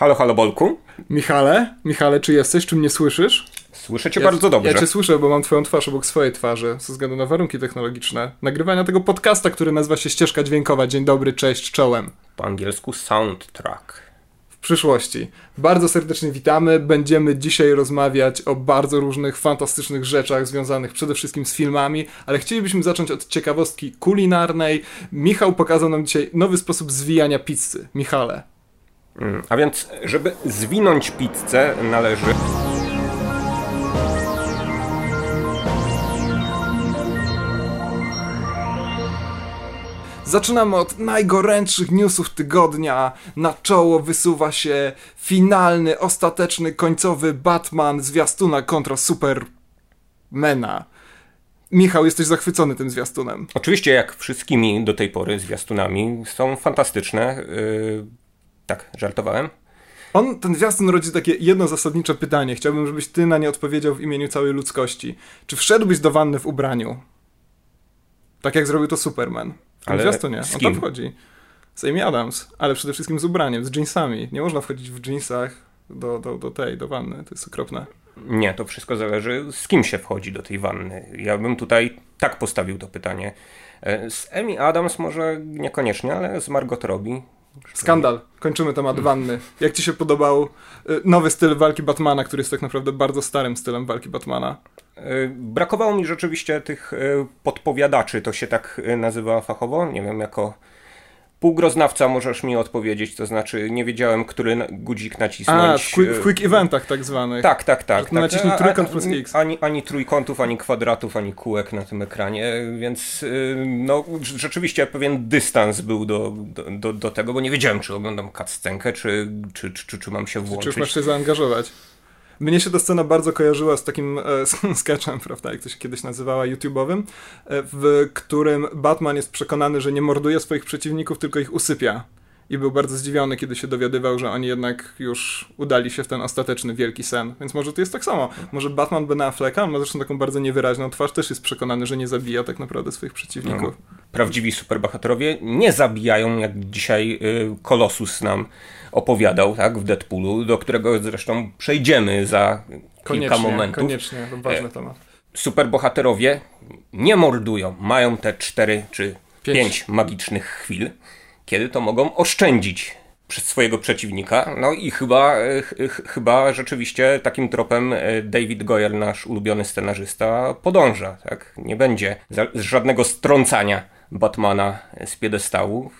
Halo, halo, Bolku. Michale, Michale, czy jesteś? Czy mnie słyszysz? Słyszę cię ja, bardzo dobrze. Ja cię słyszę, bo mam twoją twarz obok swojej twarzy, ze względu na warunki technologiczne. Nagrywania tego podcasta, który nazywa się Ścieżka Dźwiękowa. Dzień dobry, cześć, czołem. Po angielsku soundtrack. W przyszłości. Bardzo serdecznie witamy. Będziemy dzisiaj rozmawiać o bardzo różnych fantastycznych rzeczach związanych przede wszystkim z filmami, ale chcielibyśmy zacząć od ciekawostki kulinarnej. Michał pokazał nam dzisiaj nowy sposób zwijania pizzy. Michale, Mm, a więc, żeby zwinąć pizzę, należy. Zaczynamy od najgorętszych newsów tygodnia. Na czoło wysuwa się finalny, ostateczny, końcowy Batman zwiastuna kontra Supermana. Michał, jesteś zachwycony tym zwiastunem. Oczywiście, jak wszystkimi do tej pory zwiastunami, są fantastyczne. Yy tak, żartowałem. On, ten zwiastun rodzi takie jedno zasadnicze pytanie. Chciałbym, żebyś ty na nie odpowiedział w imieniu całej ludzkości. Czy wszedłbyś do wanny w ubraniu? Tak jak zrobił to Superman. W tym zwiastunie. On tam wchodzi. Z Amy Adams, ale przede wszystkim z ubraniem, z jeansami. Nie można wchodzić w jeansach do, do, do tej, do wanny. To jest okropne. Nie, to wszystko zależy z kim się wchodzi do tej wanny. Ja bym tutaj tak postawił to pytanie. E, z Amy Adams może niekoniecznie, ale z Margot Robbie Skandal. Kończymy temat wanny. Jak ci się podobał y, nowy styl walki Batmana, który jest tak naprawdę bardzo starym stylem walki Batmana? Y, brakowało mi rzeczywiście tych y, podpowiadaczy, to się tak nazywa fachowo, nie wiem, jako Półgroznawca możesz mi odpowiedzieć, to znaczy nie wiedziałem, który guzik nacisnąć. A, w quick, w quick eventach tak zwanych. Tak, tak, tak. tak. Naciśnij trójkąt plus X. Ani, ani trójkątów, ani kwadratów, ani kółek na tym ekranie, więc y, no rzeczywiście pewien dystans był do, do, do tego, bo nie wiedziałem, czy oglądam cutscenkę, czy, czy, czy, czy, mam się włączyć. Czy już masz się zaangażować? Mnie się ta scena bardzo kojarzyła z takim e, sketchem, prawda, jak to się kiedyś nazywała, YouTube'owym, e, w którym Batman jest przekonany, że nie morduje swoich przeciwników, tylko ich usypia. I był bardzo zdziwiony, kiedy się dowiadywał, że oni jednak już udali się w ten ostateczny wielki sen. Więc może to jest tak samo. Może Batman Ben Afflecka, on ma zresztą taką bardzo niewyraźną twarz, też jest przekonany, że nie zabija tak naprawdę swoich przeciwników. No, prawdziwi superbohaterowie nie zabijają, jak dzisiaj y, Kolosus nam opowiadał, tak, w Deadpoolu, do którego zresztą przejdziemy za koniecznie, kilka momentów. Koniecznie, to ważny e, temat. Superbohaterowie nie mordują, mają te cztery czy pięć. pięć magicznych chwil, kiedy to mogą oszczędzić przez swojego przeciwnika. No i chyba, ch chyba rzeczywiście takim tropem e, David Goyer, nasz ulubiony scenarzysta, podąża. Tak? Nie będzie żadnego strącania Batmana z piedestału.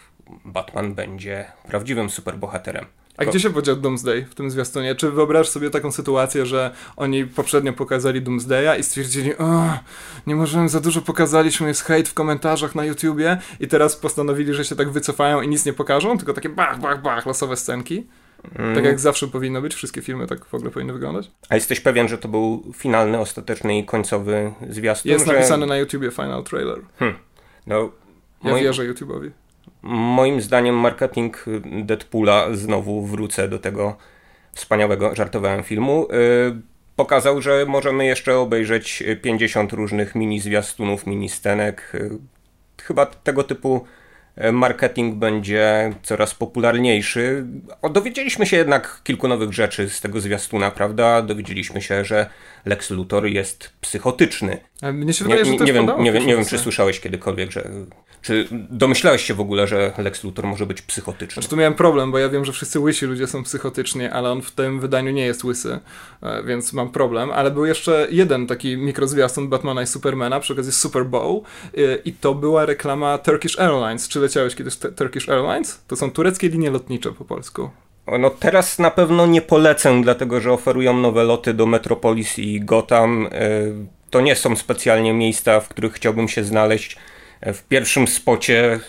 Batman będzie prawdziwym superbohaterem. A gdzie się podział Doomsday w tym zwiastunie? Czy wyobraź sobie taką sytuację, że oni poprzednio pokazali Doomsdaya i stwierdzili, o, nie możemy, za dużo pokazaliśmy, jest hejt w komentarzach na YouTubie i teraz postanowili, że się tak wycofają i nic nie pokażą, tylko takie bach, bach, bach, losowe scenki? Mm. Tak jak zawsze powinno być, wszystkie filmy tak w ogóle powinny wyglądać. A jesteś pewien, że to był finalny, ostateczny i końcowy zwiastun? Jest że... napisane na YouTubie final trailer. Hmm. No, ja moi... wierzę YouTube'owi. Moim zdaniem marketing Deadpoola, znowu wrócę do tego wspaniałego, żartowałem filmu, yy, pokazał, że możemy jeszcze obejrzeć 50 różnych mini zwiastunów, mini scenek. Yy, chyba tego typu marketing będzie coraz popularniejszy. O, dowiedzieliśmy się jednak kilku nowych rzeczy z tego zwiastuna, prawda? Dowiedzieliśmy się, że Lex Luthor jest psychotyczny. A mnie się wydaje, nie, że to nie, wiem, nie, wiem, nie wiem, czy słyszałeś kiedykolwiek, że. Czy domyślałeś się w ogóle, że Lex Luthor może być psychotyczny? Znaczy, tu miałem problem, bo ja wiem, że wszyscy łysi ludzie są psychotyczni, ale on w tym wydaniu nie jest łysy, e, więc mam problem. Ale był jeszcze jeden taki mikrozwiastun Batmana i Supermana przy okazji Super Bowl e, i to była reklama Turkish Airlines. Czy leciałeś kiedyś Turkish Airlines? To są tureckie linie lotnicze po polsku. No teraz na pewno nie polecę, dlatego że oferują nowe loty do Metropolis i Gotham. E, to nie są specjalnie miejsca, w których chciałbym się znaleźć. W pierwszym spocie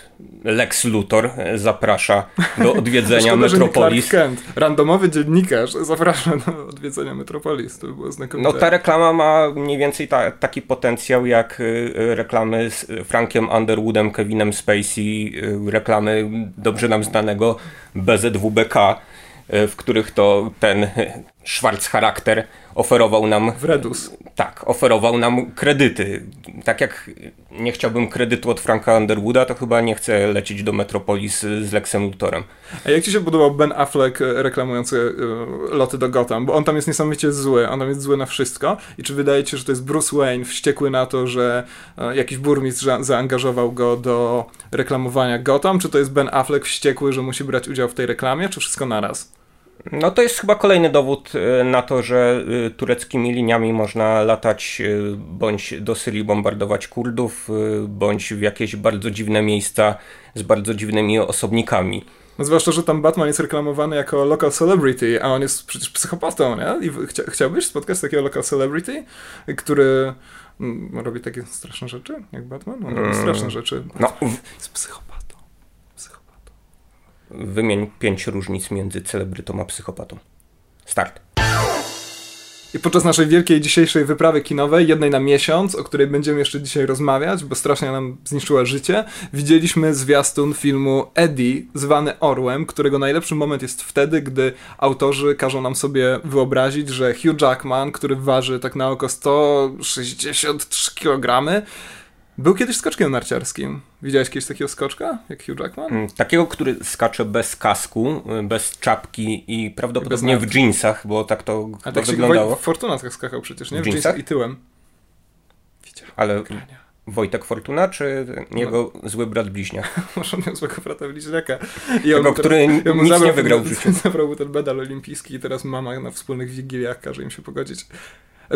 Lex Luthor zaprasza do odwiedzenia Szkoda, Metropolis. Kent, randomowy dziennikarz, zaprasza do odwiedzenia Metropolis. To by było znakomite. No ta reklama ma mniej więcej ta, taki potencjał jak y, reklamy z Frankiem Underwoodem, Kevinem Spacey, y, reklamy dobrze nam znanego BZWBK, y, w których to ten Schwarz charakter oferował nam. Wredus. Tak, oferował nam kredyty. Tak jak nie chciałbym kredytu od Franka Underwooda, to chyba nie chcę lecieć do Metropolis z Lexem Luthorem. A jak ci się podobał Ben Affleck e, reklamujący e, loty do Gotham? Bo on tam jest niesamowicie zły, on tam jest zły na wszystko. I czy wydaje ci się, że to jest Bruce Wayne wściekły na to, że e, jakiś burmistrz zaangażował go do reklamowania Gotham? Czy to jest Ben Affleck wściekły, że musi brać udział w tej reklamie? Czy wszystko naraz? No to jest chyba kolejny dowód e, na to, że e, tureckimi liniami można latać e, bądź do Syrii bombardować Kurdów, bądź w jakieś bardzo dziwne miejsca z bardzo dziwnymi osobnikami. No zwłaszcza, że tam Batman jest reklamowany jako local celebrity, a on jest przecież psychopatą, nie? I chcia chciałbyś spotkać takiego local celebrity, który mm, robi takie straszne rzeczy, jak Batman? On robi straszne rzeczy. No, jest psychopatą. Wymień pięć różnic między celebrytą a psychopatą. Start. I podczas naszej wielkiej dzisiejszej wyprawy kinowej, jednej na miesiąc, o której będziemy jeszcze dzisiaj rozmawiać, bo strasznie nam zniszczyła życie, widzieliśmy zwiastun filmu Eddie, zwany Orłem, którego najlepszy moment jest wtedy, gdy autorzy każą nam sobie wyobrazić, że Hugh Jackman, który waży tak na oko 163 kg, był kiedyś skoczkiem narciarskim. Widziałeś kiedyś takiego skoczka, jak Hugh Jackman? Mm, takiego, który skacze bez kasku, y, bez czapki i prawdopodobnie w jeansach, bo tak to, A tak wyglądało. Fortuna tak skakał przecież, nie? W, w jeansach i tyłem. Widziałem. Ale Wojtek Fortuna, czy jego no. zły brat bliźniak? Może miał złego brata bliźniaka. I Tego, on który teraz, nic zabrał, nie wygrał w życiu. Zabrał mu ten medal olimpijski i teraz mama na wspólnych wigiliach każe im się pogodzić.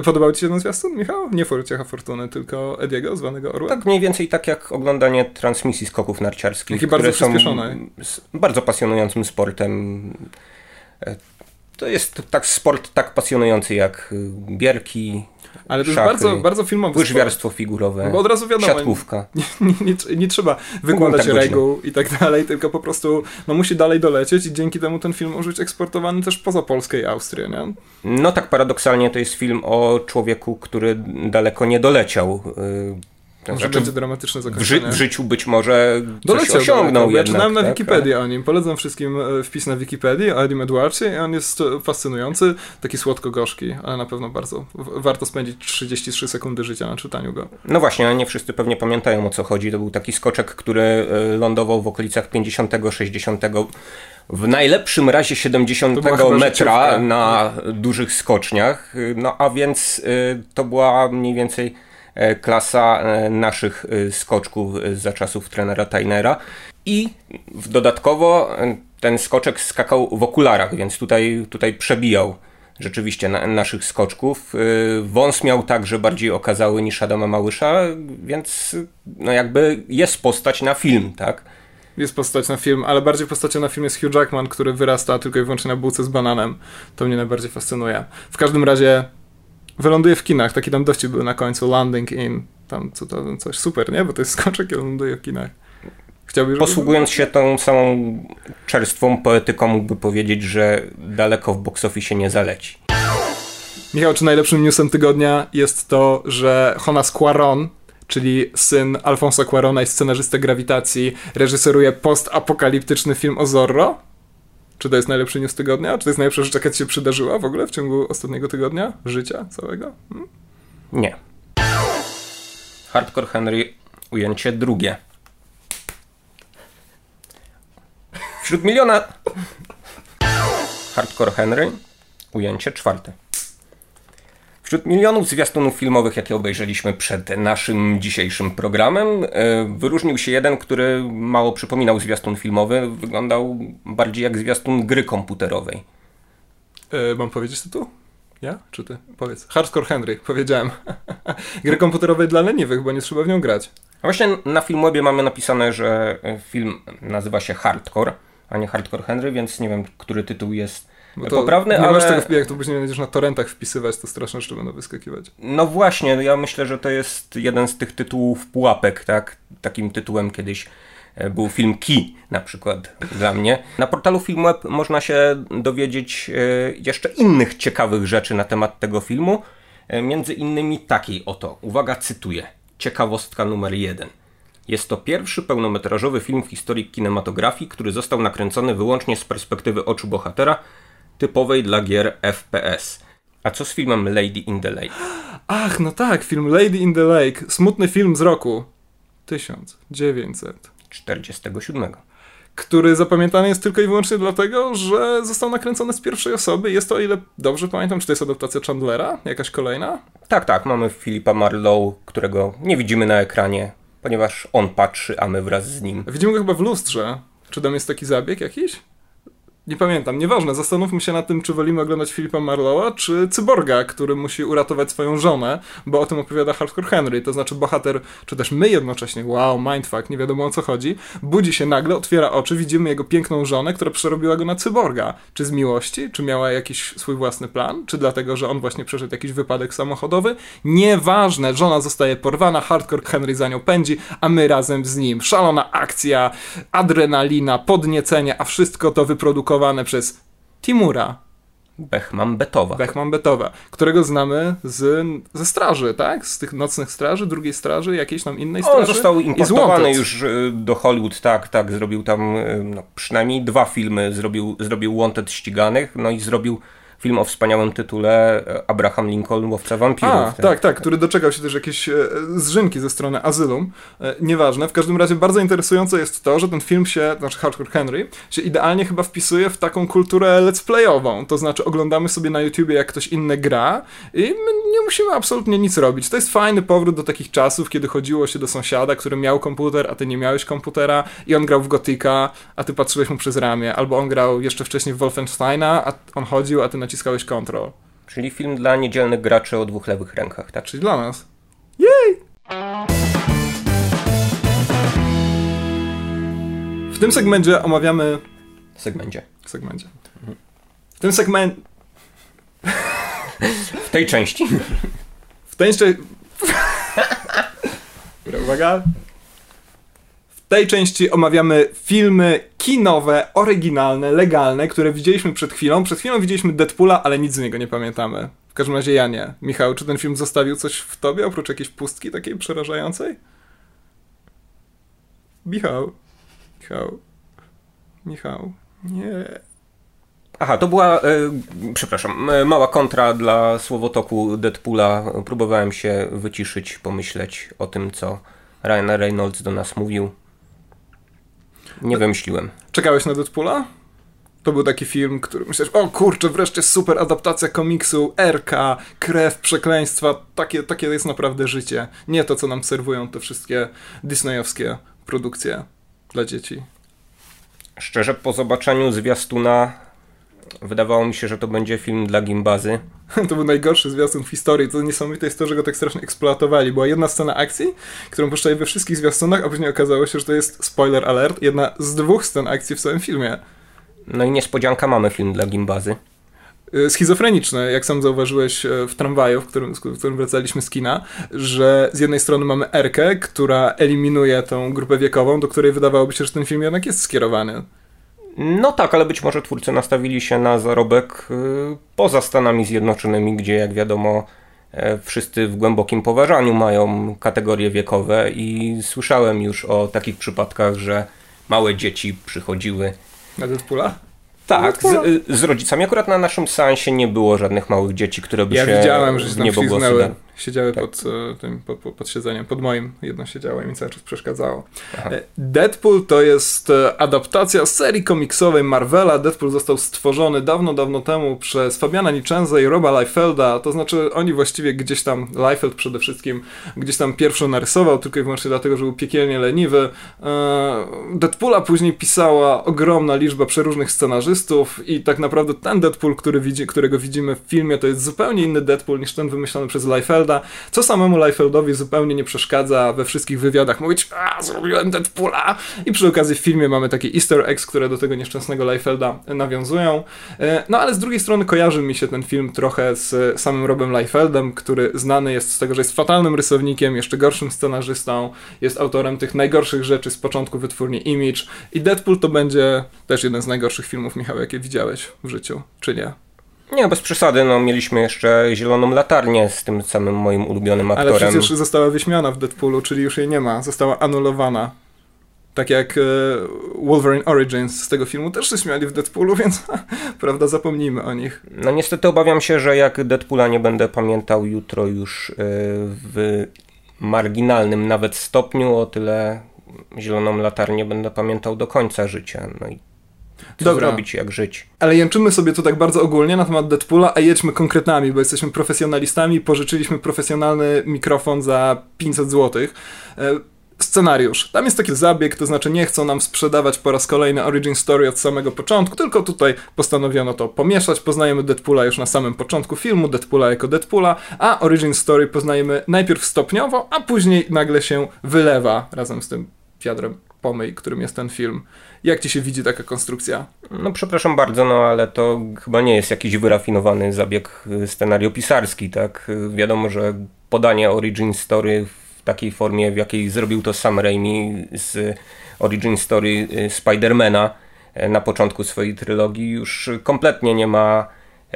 Podobał ci się ten zwiastun, Michał? Nie Forciecha Fortuny, tylko Ediego, zwanego Orłem? Tak mniej więcej tak jak oglądanie transmisji skoków narciarskich, Takie bardzo są bardzo pasjonującym sportem. E, to jest tak sport tak pasjonujący jak bierki, ale to jest bardzo, bardzo filmowy Łyżwiarstwo figurowe, bo od razu wiadomo, siatkówka. Nie, nie, nie, nie trzeba wykładać tak reguł i tak dalej, tylko po prostu no, musi dalej dolecieć i dzięki temu ten film może być eksportowany też poza Polskę i Austrię, nie? No tak paradoksalnie to jest film o człowieku, który daleko nie doleciał. Yy znaczy, będzie dramatyczne zakończenie. W, ży w, życiu być może coś Doleciał osiągnął Ja czytałem na tak? Wikipedii o nim. Polecam wszystkim e, wpis na Wikipedii o Eddie Edwardsie i on jest e, fascynujący, taki słodko-gorzki, ale na pewno bardzo warto spędzić 33 sekundy życia na czytaniu go. No właśnie, ale nie wszyscy pewnie pamiętają o co chodzi. To był taki skoczek, który e, lądował w okolicach 50, 60 w najlepszym razie 70 metra na dużych skoczniach. No a więc to była mniej więcej klasa e, naszych e, skoczków za czasów trenera Tainera. I dodatkowo ten skoczek skakał w okularach, więc tutaj, tutaj przebijał rzeczywiście na, naszych skoczków. Wąs miał także bardziej okazały niż Adama Małysza, więc no jakby jest postać na film, tak? Jest postać na film, ale bardziej postacią na film jest Hugh Jackman, który wyrasta tylko i wyłącznie na bułce z bananem. To mnie najbardziej fascynuje. W każdym razie wyląduje w kinach, taki tam dowcip był na końcu, landing in, tam co to, coś super, nie? Bo to jest skoczek i ląduje w kinach. Chciałbyś, Posługując się tą samą czerstwą poetyką, mógłby powiedzieć, że daleko w box office nie zaleci. Michał, czy najlepszym newsem tygodnia jest to, że Jonas Cuaron, czyli syn Alfonso Cuarona i scenarzysta Grawitacji, reżyseruje postapokaliptyczny film o Zorro? Czy to jest najlepszy news tygodnia? Czy to jest najlepsza rzecz, jaka ci się przydarzyła w ogóle w ciągu ostatniego tygodnia? Życia całego? Hmm? Nie. Hardcore Henry, ujęcie drugie. Wśród miliona... Hardcore Henry, ujęcie czwarte. Wśród milionów zwiastunów filmowych, jakie obejrzeliśmy przed naszym dzisiejszym programem, e, wyróżnił się jeden, który mało przypominał zwiastun filmowy. Wyglądał bardziej jak zwiastun gry komputerowej. E, mam powiedzieć tytuł? Ja? Czy ty? Powiedz. Hardcore Henry, powiedziałem. gry komputerowej dla leniwych, bo nie trzeba w nią grać. A właśnie na Filmwebie mamy napisane, że film nazywa się Hardcore, a nie Hardcore Henry, więc nie wiem, który tytuł jest poprawny, nie ale... masz tego, jak to później będziesz na torrentach wpisywać, to straszne rzeczy będą wyskakiwać. No właśnie, ja myślę, że to jest jeden z tych tytułów pułapek, tak? Takim tytułem kiedyś e, był film Key na przykład dla mnie. Na portalu Filmweb można się dowiedzieć e, jeszcze innych ciekawych rzeczy na temat tego filmu. E, między innymi takiej oto, uwaga, cytuję. Ciekawostka numer jeden. Jest to pierwszy pełnometrażowy film w historii kinematografii, który został nakręcony wyłącznie z perspektywy oczu bohatera, typowej dla gier FPS. A co z filmem Lady in the Lake? Ach, no tak, film Lady in the Lake. Smutny film z roku 1947. Który zapamiętany jest tylko i wyłącznie dlatego, że został nakręcony z pierwszej osoby. Jest to, o ile dobrze pamiętam, czy to jest adaptacja Chandlera? Jakaś kolejna? Tak, tak. Mamy Filipa Marlowe, którego nie widzimy na ekranie, ponieważ on patrzy, a my wraz z nim. Widzimy go chyba w lustrze. Czy tam jest taki zabieg jakiś? Nie pamiętam, nieważne, zastanówmy się nad tym, czy wolimy oglądać Filipa Marlowa, czy Cyborga, który musi uratować swoją żonę, bo o tym opowiada Hardcore Henry, to znaczy bohater, czy też my jednocześnie, wow, mindfuck, nie wiadomo o co chodzi, budzi się nagle, otwiera oczy, widzimy jego piękną żonę, która przerobiła go na cyborga. Czy z miłości, czy miała jakiś swój własny plan, czy dlatego, że on właśnie przeszedł jakiś wypadek samochodowy? Nieważne, żona zostaje porwana, Hardcore Henry za nią pędzi, a my razem z nim. Szalona akcja, adrenalina, podniecenie, a wszystko to wyprodukowane przez Timura. Bechman Betowa. Bechman Betowa, którego znamy z, ze straży, tak? Z tych nocnych straży, drugiej straży, jakiejś tam innej straży. On został importowany już e, do Hollywood, tak, tak. Zrobił tam e, no, przynajmniej dwa filmy. Zrobił, zrobił Wanted ściganych, no i zrobił film o wspaniałym tytule e, Abraham Lincoln, łowca wampirów. A, tak, tak, tak, który doczekał się też jakiejś e, zrzynki ze strony Azylum. E, nieważne, w każdym razie bardzo interesujące jest to, że ten film się, znaczy Hardcore Henry, się idealnie chyba wpisuje w taką kulturę let's playową, to znaczy oglądamy sobie na YouTubie jak ktoś inny gra i my nie musimy absolutnie nic robić. To jest fajny powrót do takich czasów, kiedy chodziło się do sąsiada, który miał komputer, a ty nie miałeś komputera i on grał w Gotika, a ty patrzyłeś mu przez ramię, albo on grał jeszcze wcześniej w Wolfensteina, a on chodził, a ty naciskałeś Control. Czyli film dla niedzielnych graczy o dwóch lewych rękach, tak? Czyli dla nas. Jej! W tym segmencie omawiamy... Segmencie. Segmencie. W tym segmencie... W tej części? W tej części... Uwaga tej części omawiamy filmy kinowe, oryginalne, legalne, które widzieliśmy przed chwilą. Przed chwilą widzieliśmy Deadpoola, ale nic z niego nie pamiętamy. W każdym razie ja nie. Michał, czy ten film zostawił coś w tobie, oprócz jakiejś pustki takiej przerażającej? Michał. Michał. Michał. Nie. Aha, to była, e, przepraszam, mała kontra dla słowotoku Deadpoola. Próbowałem się wyciszyć, pomyśleć o tym, co Ryan Reynolds do nas mówił. Nie wymyśliłem. Czekałeś na Deadpoola? To był taki film, który myślisz, o kurczę, wreszcie super adaptacja komiksu, RK, krew, przekleństwa, takie, takie jest naprawdę życie. Nie to, co nam serwują te wszystkie disneyowskie produkcje dla dzieci. Szczerze, po zobaczeniu zwiastuna wydawało mi się, że to będzie film dla gimbazy. to był najgorszy zwiastun w historii. To niesamowite jest to, że go tak strasznie eksploatowali. Była jedna scena akcji, którą puszczali we wszystkich zwiastunach, a później okazało się, że to jest spoiler alert, jedna z dwóch scen akcji w całym filmie. No i niespodzianka, mamy film dla gimbazy. Y, schizofreniczne, jak sam zauważyłeś e, w tramwaju, w którym, w którym wracaliśmy z kina, że z jednej strony mamy Erkę, która eliminuje tą grupę wiekową, do której wydawałoby się, że ten film jednak jest skierowany. No tak, ale być może twórcy nastawili się na zarobek y, poza Stanami Zjednoczonymi, gdzie jak wiadomo e, wszyscy w głębokim poważaniu mają kategorie wiekowe i słyszałem już o takich przypadkach, że małe dzieci przychodziły. Na Deadpoola? Tak, z, z, rodzicami. Akurat na naszym seansie nie było żadnych małych dzieci, które by ja się Ja widziałem, że się tam niebogłosy Siedziały tak. pod, e, tym, pod, pod, siedzeniem, pod moim jedno siedziało i mi cały czas przeszkadzało. Aha. E, Deadpool to jest e, adaptacja serii komiksowej Marvela. Deadpool został stworzony dawno, dawno temu przez Fabiana Nichenza i Roba Liefelda, to znaczy oni właściwie gdzieś tam, Liefeld przede wszystkim, gdzieś tam pierwszy narysował, tylko i wyłącznie dlatego, że był piekielnie leniwy. Deadpoola później pisała ogromna liczba przeróżnych scenarzystów i tak naprawdę ten Deadpool, który widzi, którego widzimy w filmie, to jest zupełnie inny Deadpool niż ten wymyślony przez Co samemu Liefeldowi zupełnie nie przeszkadza we wszystkich wywiadach mówić, a zrobiłem Deadpoola i przy okazji w filmie mamy takie easter eggs, które do tego nieszczęsnego Liefelda nawiązują. E, no ale z drugiej strony kojarzy mi się ten film trochę z samym Robem Liefeldem, który znany jest z tego, że jest fatalnym rysownikiem, jeszcze gorszym scenarzystą, jest autorem tych najgorszych rzeczy z początku wytwórni Image i Deadpool to będzie też jeden z najgorszych filmów, Michał, jakie widziałeś w życiu, czy nie? Nie, bez przesady, no mieliśmy jeszcze Zieloną Latarnię z tym samym moim ulubionym aktorem. Ale przecież została wyśmiana w Deadpoolu, czyli już jej nie ma, została anulowana. Tak jak e, Wolverine Origins z tego filmu też się śmiali w Deadpoolu, więc prawda, zapomnijmy o nich. No niestety obawiam się, że jak Deadpoola nie będę pamiętał jutro już e, w marginalnym nawet stopniu, o tyle zieloną latarnię będę pamiętał do końca życia. No i co Dobra. zrobić, jak żyć. Ale jęczymy sobie tu tak bardzo ogólnie na temat Deadpoola, a jedźmy konkretami, bo jesteśmy profesjonalistami, pożyczyliśmy profesjonalny mikrofon za 500 zł. E, scenariusz. Tam jest taki zabieg, to znaczy nie chcą nam sprzedawać po raz kolejny origin story od samego początku, tylko tutaj postanowiono to pomieszać. Poznajemy Deadpoola już na samym początku filmu, Deadpoola jako Deadpoola, a origin story poznajemy najpierw stopniowo, a później nagle się wylewa razem z tym wiadrem pomyj, którym jest ten film. Jak ci się widzi taka konstrukcja? No przepraszam bardzo, no ale to chyba nie jest jakiś wyrafinowany zabieg scenariopisarski, tak? Wiadomo, że podanie origin story w takiej formie, w jakiej zrobił to Sam Raimi z origin story Spidermana e, na początku swojej trylogii już kompletnie nie ma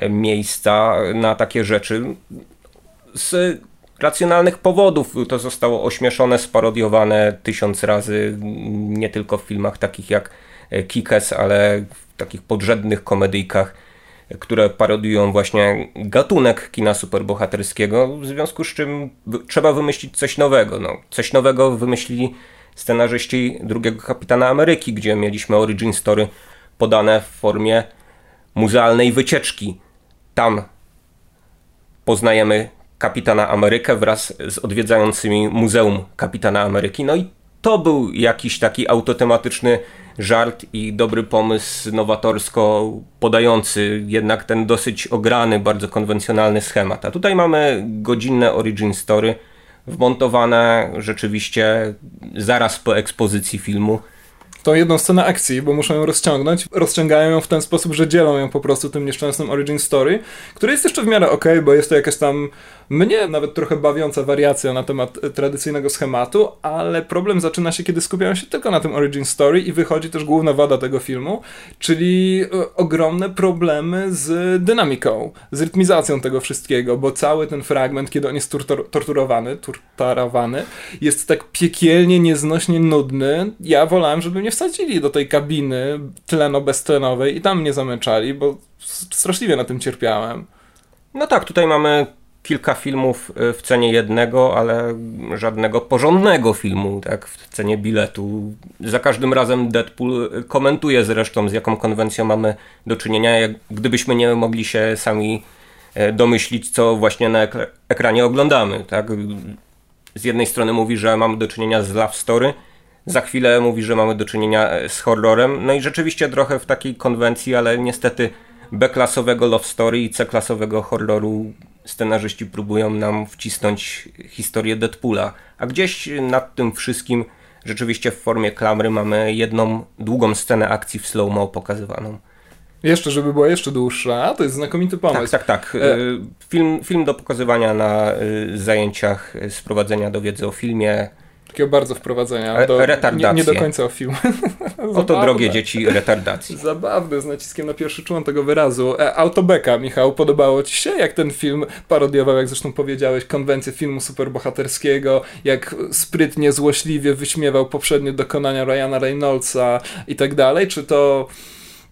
miejsca na takie rzeczy. Z racjonalnych powodów to zostało ośmieszone, sparodiowane tysiąc razy, nie tylko w filmach takich jak e, Kikes, ale w takich podrzędnych komedyjkach, które parodiują właśnie gatunek kina superbohaterskiego, w związku z czym trzeba wymyślić coś nowego. No, coś nowego wymyślili scenarzyści drugiego Kapitana Ameryki, gdzie mieliśmy origin story podane w formie muzealnej wycieczki. Tam poznajemy Kapitana Amerykę wraz z odwiedzającymi Muzeum Kapitana Ameryki. No i to był jakiś taki autotematyczny żart i dobry pomysł nowatorsko podający jednak ten dosyć ograny, bardzo konwencjonalny schemat. A tutaj mamy godzinne origin story wmontowane rzeczywiście zaraz po ekspozycji filmu tą jedną scenę akcji, bo muszą ją rozciągnąć. Rozciągają ją w ten sposób, że dzielą ją po prostu tym nieszczęsnym origin story, który jest jeszcze w miarę ok, bo jest to jakaś tam mnie nawet trochę bawiąca wariacja na temat e, tradycyjnego schematu, ale problem zaczyna się, kiedy skupiają się tylko na tym origin story i wychodzi też główna wada tego filmu, czyli e, ogromne problemy z dynamiką, z rytmizacją tego wszystkiego, bo cały ten fragment, kiedy on jest tortur torturowany, torturowany, jest tak piekielnie, nieznośnie nudny. Ja wolałem, żeby mnie wsadzili do tej kabiny tleno-beztlenowej i tam mnie zamęczali, bo straszliwie na tym cierpiałem. No tak, tutaj mamy kilka filmów y, w cenie jednego, ale żadnego porządnego filmu, tak, w cenie biletu. Za każdym razem Deadpool komentuje zresztą, z jaką konwencją mamy do czynienia, jak gdybyśmy nie mogli się sami e, domyślić, co właśnie na ekranie oglądamy, tak. Z jednej strony mówi, że mamy do czynienia z love story, za chwilę mówi, że mamy do czynienia e, z horrorem, no i rzeczywiście trochę w takiej konwencji, ale niestety B-klasowego love story i C-klasowego horroru scenarzyści próbują nam wcisnąć historię Deadpoola, a gdzieś nad tym wszystkim rzeczywiście w formie klamry mamy jedną długą scenę akcji w slow-mo pokazywaną. Jeszcze, żeby była jeszcze dłuższa, to jest znakomity pomysł. Tak, tak, tak. E... Film, film do pokazywania na y, zajęciach z prowadzenia do wiedzy o filmie, Takiego bardzo wprowadzenia. Do, nie, nie, do końca o film. Oto drogie dzieci retardacji. Zabawne, z naciskiem na pierwszy człon tego wyrazu. E, Autobeka, Michał, podobało Ci się, jak ten film parodiował, jak zresztą powiedziałeś, konwencję filmu superbohaterskiego, jak sprytnie, złośliwie wyśmiewał poprzednie dokonania Ryana Reynoldsa i tak dalej? Czy to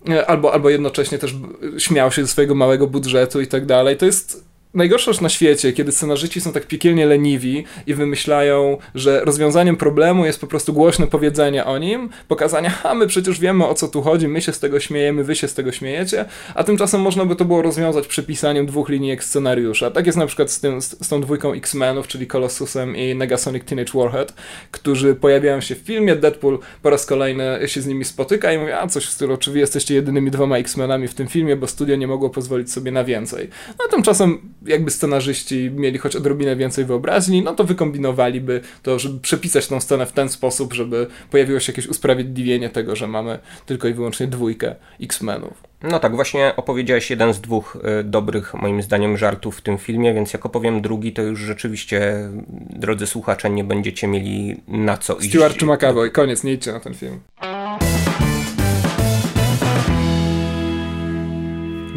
e, albo, albo jednocześnie też śmiał się ze swojego małego budżetu i tak dalej. To jest najgorsza rzecz na świecie, kiedy scenarzyści są tak piekielnie leniwi i wymyślają, że rozwiązaniem problemu jest po prostu głośne powiedzenie o nim, pokazanie, a my przecież wiemy o co tu chodzi, my się z tego śmiejemy, wy się z tego śmiejecie, a tymczasem można by to było rozwiązać przepisaniem dwóch linijek scenariusza. Tak jest na przykład z, tym, z, z tą dwójką X-Menów, czyli Colossusem i Negasonic Teenage Warhead, którzy pojawiają się w filmie, Deadpool po raz kolejny się z nimi spotyka i mówi, a coś w stylu, czy wy jesteście jedynymi dwoma X-Menami w tym filmie, bo studio nie mogło pozwolić sobie na więcej. No a tymczasem jakby scenarzyści mieli choć odrobinę więcej wyobraźni, no to wykombinowaliby to, żeby przepisać tą scenę w ten sposób, żeby pojawiło się jakieś usprawiedliwienie tego, że mamy tylko i wyłącznie dwójkę X-Menów. No tak, właśnie opowiedziałeś jeden z dwóch y, dobrych, moim zdaniem, żartów w tym filmie, więc jak opowiem drugi, to już rzeczywiście, drodzy słuchacze, nie będziecie mieli na co iść. Stewart czy McAvoy, koniec, nie idźcie na ten film.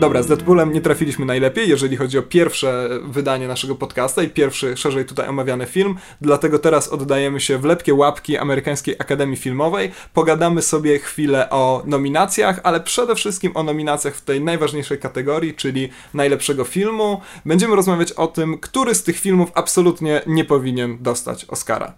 Dobra, z Deadpoolem nie trafiliśmy najlepiej, jeżeli chodzi o pierwsze wydanie naszego podcasta i pierwszy szerzej tutaj omawiany film, dlatego teraz oddajemy się w lepkie łapki Amerykańskiej Akademii Filmowej. Pogadamy sobie chwilę o nominacjach, ale przede wszystkim o nominacjach w tej najważniejszej kategorii, czyli najlepszego filmu. Będziemy rozmawiać o tym, który z tych filmów absolutnie nie powinien dostać Oscara.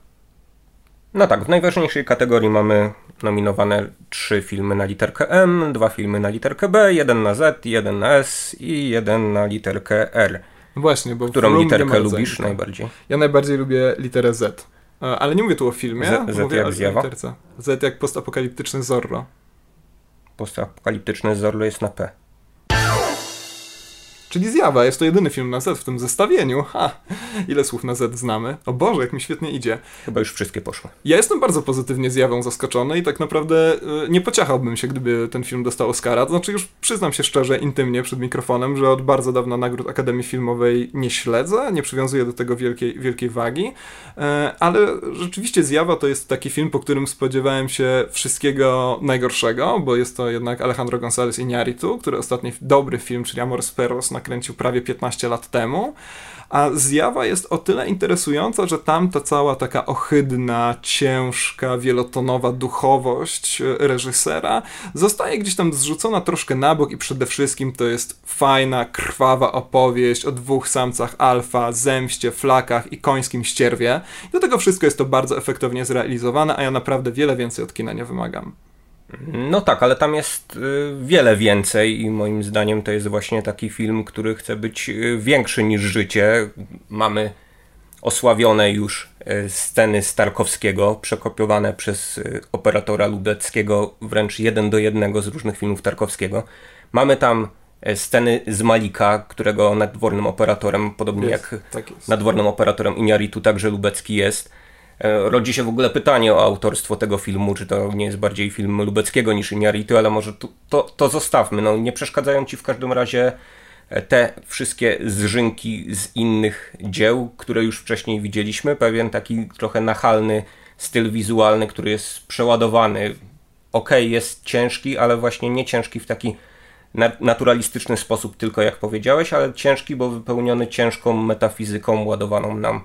No tak, w najważniejszej kategorii mamy nominowane trzy filmy na literkę M, dwa filmy na literkę B, jeden na Z, jeden na S i jeden na literkę R. Właśnie, bo Którą literkę lubisz najbardziej? Ja najbardziej lubię literę Z. E, ale nie mówię tu o filmie, Z, Z mówię jak o zjawa? literce. Z jak postapokaliptyczny Zorro. Postapokaliptyczny Zorro jest na P. Czyli Zjawa, jest to jedyny film na Z w tym zestawieniu. Ha! Ile słów na Z znamy? O Boże, jak mi świetnie idzie. Chyba już wszystkie poszły. Ja jestem bardzo pozytywnie Zjawą zaskoczony i tak naprawdę y, nie pociachałbym się, gdyby ten film dostał Oscara. To znaczy już przyznam się szczerze, intymnie przed mikrofonem, że od bardzo dawna nagród Akademii Filmowej nie śledzę, nie przywiązuję do tego wielkiej, wielkiej wagi, e, ale rzeczywiście Zjawa to jest taki film, po którym spodziewałem się wszystkiego najgorszego, bo jest to jednak Alejandro González Iñárritu, który ostatni dobry film, czyli Amor Perros, nakręcił prawie 15 lat temu. A zjawa jest o tyle interesująca, że tam ta cała taka ohydna, ciężka, wielotonowa duchowość e, reżysera zostaje gdzieś tam zrzucona troszkę na bok i przede wszystkim to jest fajna, krwawa opowieść o dwóch samcach alfa, zemście, flakach i końskim ścierwie. Do tego wszystko jest to bardzo efektownie zrealizowane, a ja naprawdę wiele więcej od kina nie wymagam. No tak, ale tam jest y, wiele więcej i moim zdaniem to jest właśnie taki film, który chce być y, większy niż życie. Mamy osławione już y, sceny Starkowskiego, przekopiowane przez operatora ludeckiego wręcz jeden do jednego z różnych filmów Tarkowskiego. Mamy tam sceny z Malika, którego nadwornym operatorem, podobnie Jest, jak tak jest. nadwornym operatorem Iniaritu, także Lubecki jest. E, Rodzi się w ogóle pytanie o autorstwo tego filmu, czy to nie jest bardziej film Lubeckiego niż Iniaritu, ale może tu, to, to zostawmy. No, nie przeszkadzają ci w każdym razie e, te wszystkie zżynki z innych dzieł, które już wcześniej widzieliśmy. Pewien taki trochę nachalny styl wizualny, który jest przeładowany. Ok, jest ciężki, ale właśnie nie ciężki w taki na- naturalistyczny sposób, tylko jak powiedziałeś, ale ciężki, bo wypełniony ciężką metafizyką ładowaną nam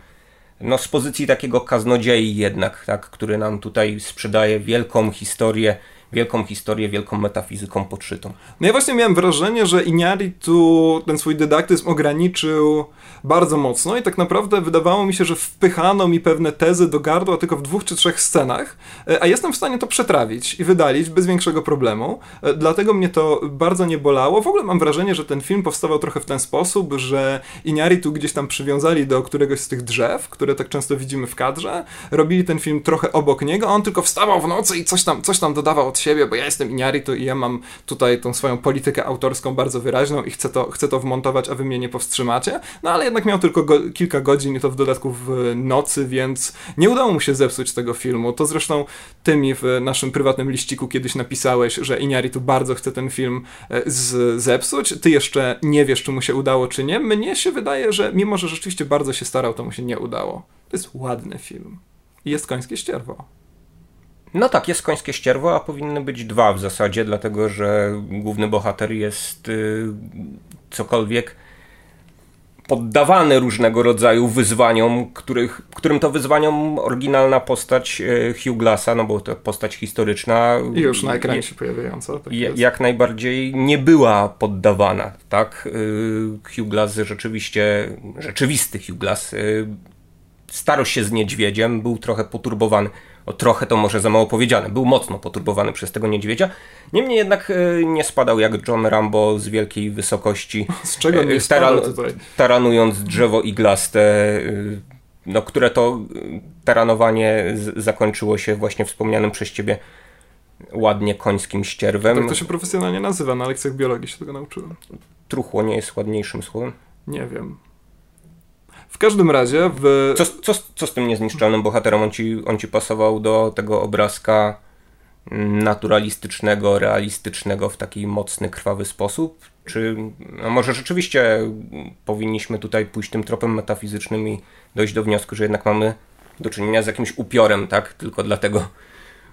no z pozycji takiego kaznodziei jednak, tak, który nam tutaj sprzedaje wielką historię, wielką historię, wielką metafizyką podszytą. No ja właśnie miałem wrażenie, że Iñárritu ten swój dydaktyzm ograniczył bardzo mocno i tak naprawdę wydawało mi się, że wpychano mi pewne tezy do gardła tylko w dwóch czy trzech scenach, e, a jestem w stanie to przetrawić i wydalić bez większego problemu. E, Dlatego mnie to bardzo nie bolało. W ogóle mam wrażenie, że ten film powstawał trochę w ten sposób, że Iñárritu gdzieś tam przywiązali do któregoś z tych drzew, które tak często widzimy w kadrze, robili ten film trochę obok niego, a on tylko wstawał w nocy i coś tam, coś tam dodawał siebie, bo ja jestem Iñárritu i ja mam tutaj tą swoją politykę autorską bardzo wyraźną i chcę to, chcę to wmontować, a wy mnie nie powstrzymacie. No ale jednak miał tylko go, kilka godzin i to w dodatku w nocy, więc nie udało mu się zepsuć tego filmu. To zresztą ty mi w naszym prywatnym liściku kiedyś napisałeś, że Iñárritu bardzo chce ten film e, z, zepsuć. Ty jeszcze nie wiesz, czy mu się udało, czy nie. Mnie się wydaje, że mimo, że rzeczywiście bardzo się starał, to mu się nie udało. To jest ładny film. Jest końskie ścierwo. No tak, jest końskie ścierwo, a powinny być dwa w zasadzie, dlatego że główny bohater jest y, cokolwiek poddawany różnego rodzaju wyzwaniom, których, którym to wyzwaniom oryginalna postać y, Hugh Glassa, no bo to postać historyczna. I już na ekranie się pojawiająca. Tak jak najbardziej nie była poddawana, tak? Y, Hugh Glass rzeczywiście, rzeczywisty Hugh Glass y, starał się z niedźwiedziem, był trochę poturbowany. O trochę to może za mało powiedziane. Był mocno poturbowany przez tego niedźwiedzia. Niemniej jednak y, nie spadał jak John Rambo z wielkiej wysokości. Z czego nie y, spadał tutaj? Taranując drzewo iglaste, y, no, które to taranowanie zakończyło się właśnie wspomnianym przez ciebie ładnie końskim ścierwem. Tak to się profesjonalnie nazywa, na lekcjach biologii się tego nauczyłem. Truchło nie jest ładniejszym słowem. Nie wiem. W każdym razie w... Co, co, co z tym niezniszczalnym bohaterem? On ci, on ci pasował do tego obrazka naturalistycznego, realistycznego w taki mocny, krwawy sposób? Czy no może rzeczywiście powinniśmy tutaj pójść tym tropem metafizycznym i dojść do wniosku, że jednak mamy do czynienia z jakimś upiorem, tak? Tylko dlatego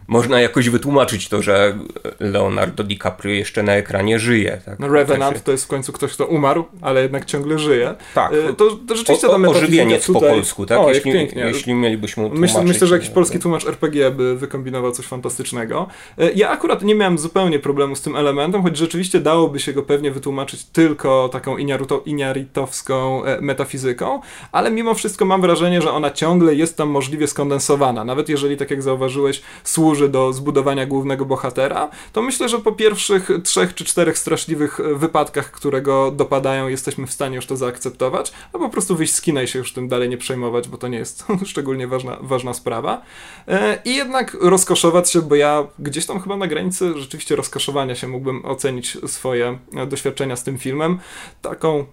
można jakoś wytłumaczyć to, że Leonardo DiCaprio jeszcze na ekranie żyje. Tak? No Revenant to jest w końcu ktoś, kto umarł, ale jednak ciągle żyje. Tak. E, to, to rzeczywiście o, o, Ożywieniec tutaj... po polsku, tak? O, jeśli, pięknie. jeśli mielibyśmy myślę, myślę, że jakiś polski tłumacz RPG by wykombinował coś fantastycznego. E, ja akurat nie miałem zupełnie problemu z tym elementem, choć rzeczywiście dałoby się go pewnie wytłumaczyć tylko taką iniaritowską e, metafizyką, ale mimo wszystko mam wrażenie, że ona ciągle jest tam możliwie skondensowana. Nawet jeżeli, tak jak zauważyłeś, służy do zbudowania głównego bohatera, to myślę, że po pierwszych trzech czy czterech straszliwych e, wypadkach, które go dopadają, jesteśmy w stanie już to zaakceptować, a po prostu wyjść z kina i się już tym dalej nie przejmować, bo to nie jest szczególnie ważna, ważna sprawa. E, I jednak rozkoszować się, bo ja gdzieś tam chyba na granicy rzeczywiście rozkoszowania się mógłbym ocenić swoje e, doświadczenia z tym filmem. Taką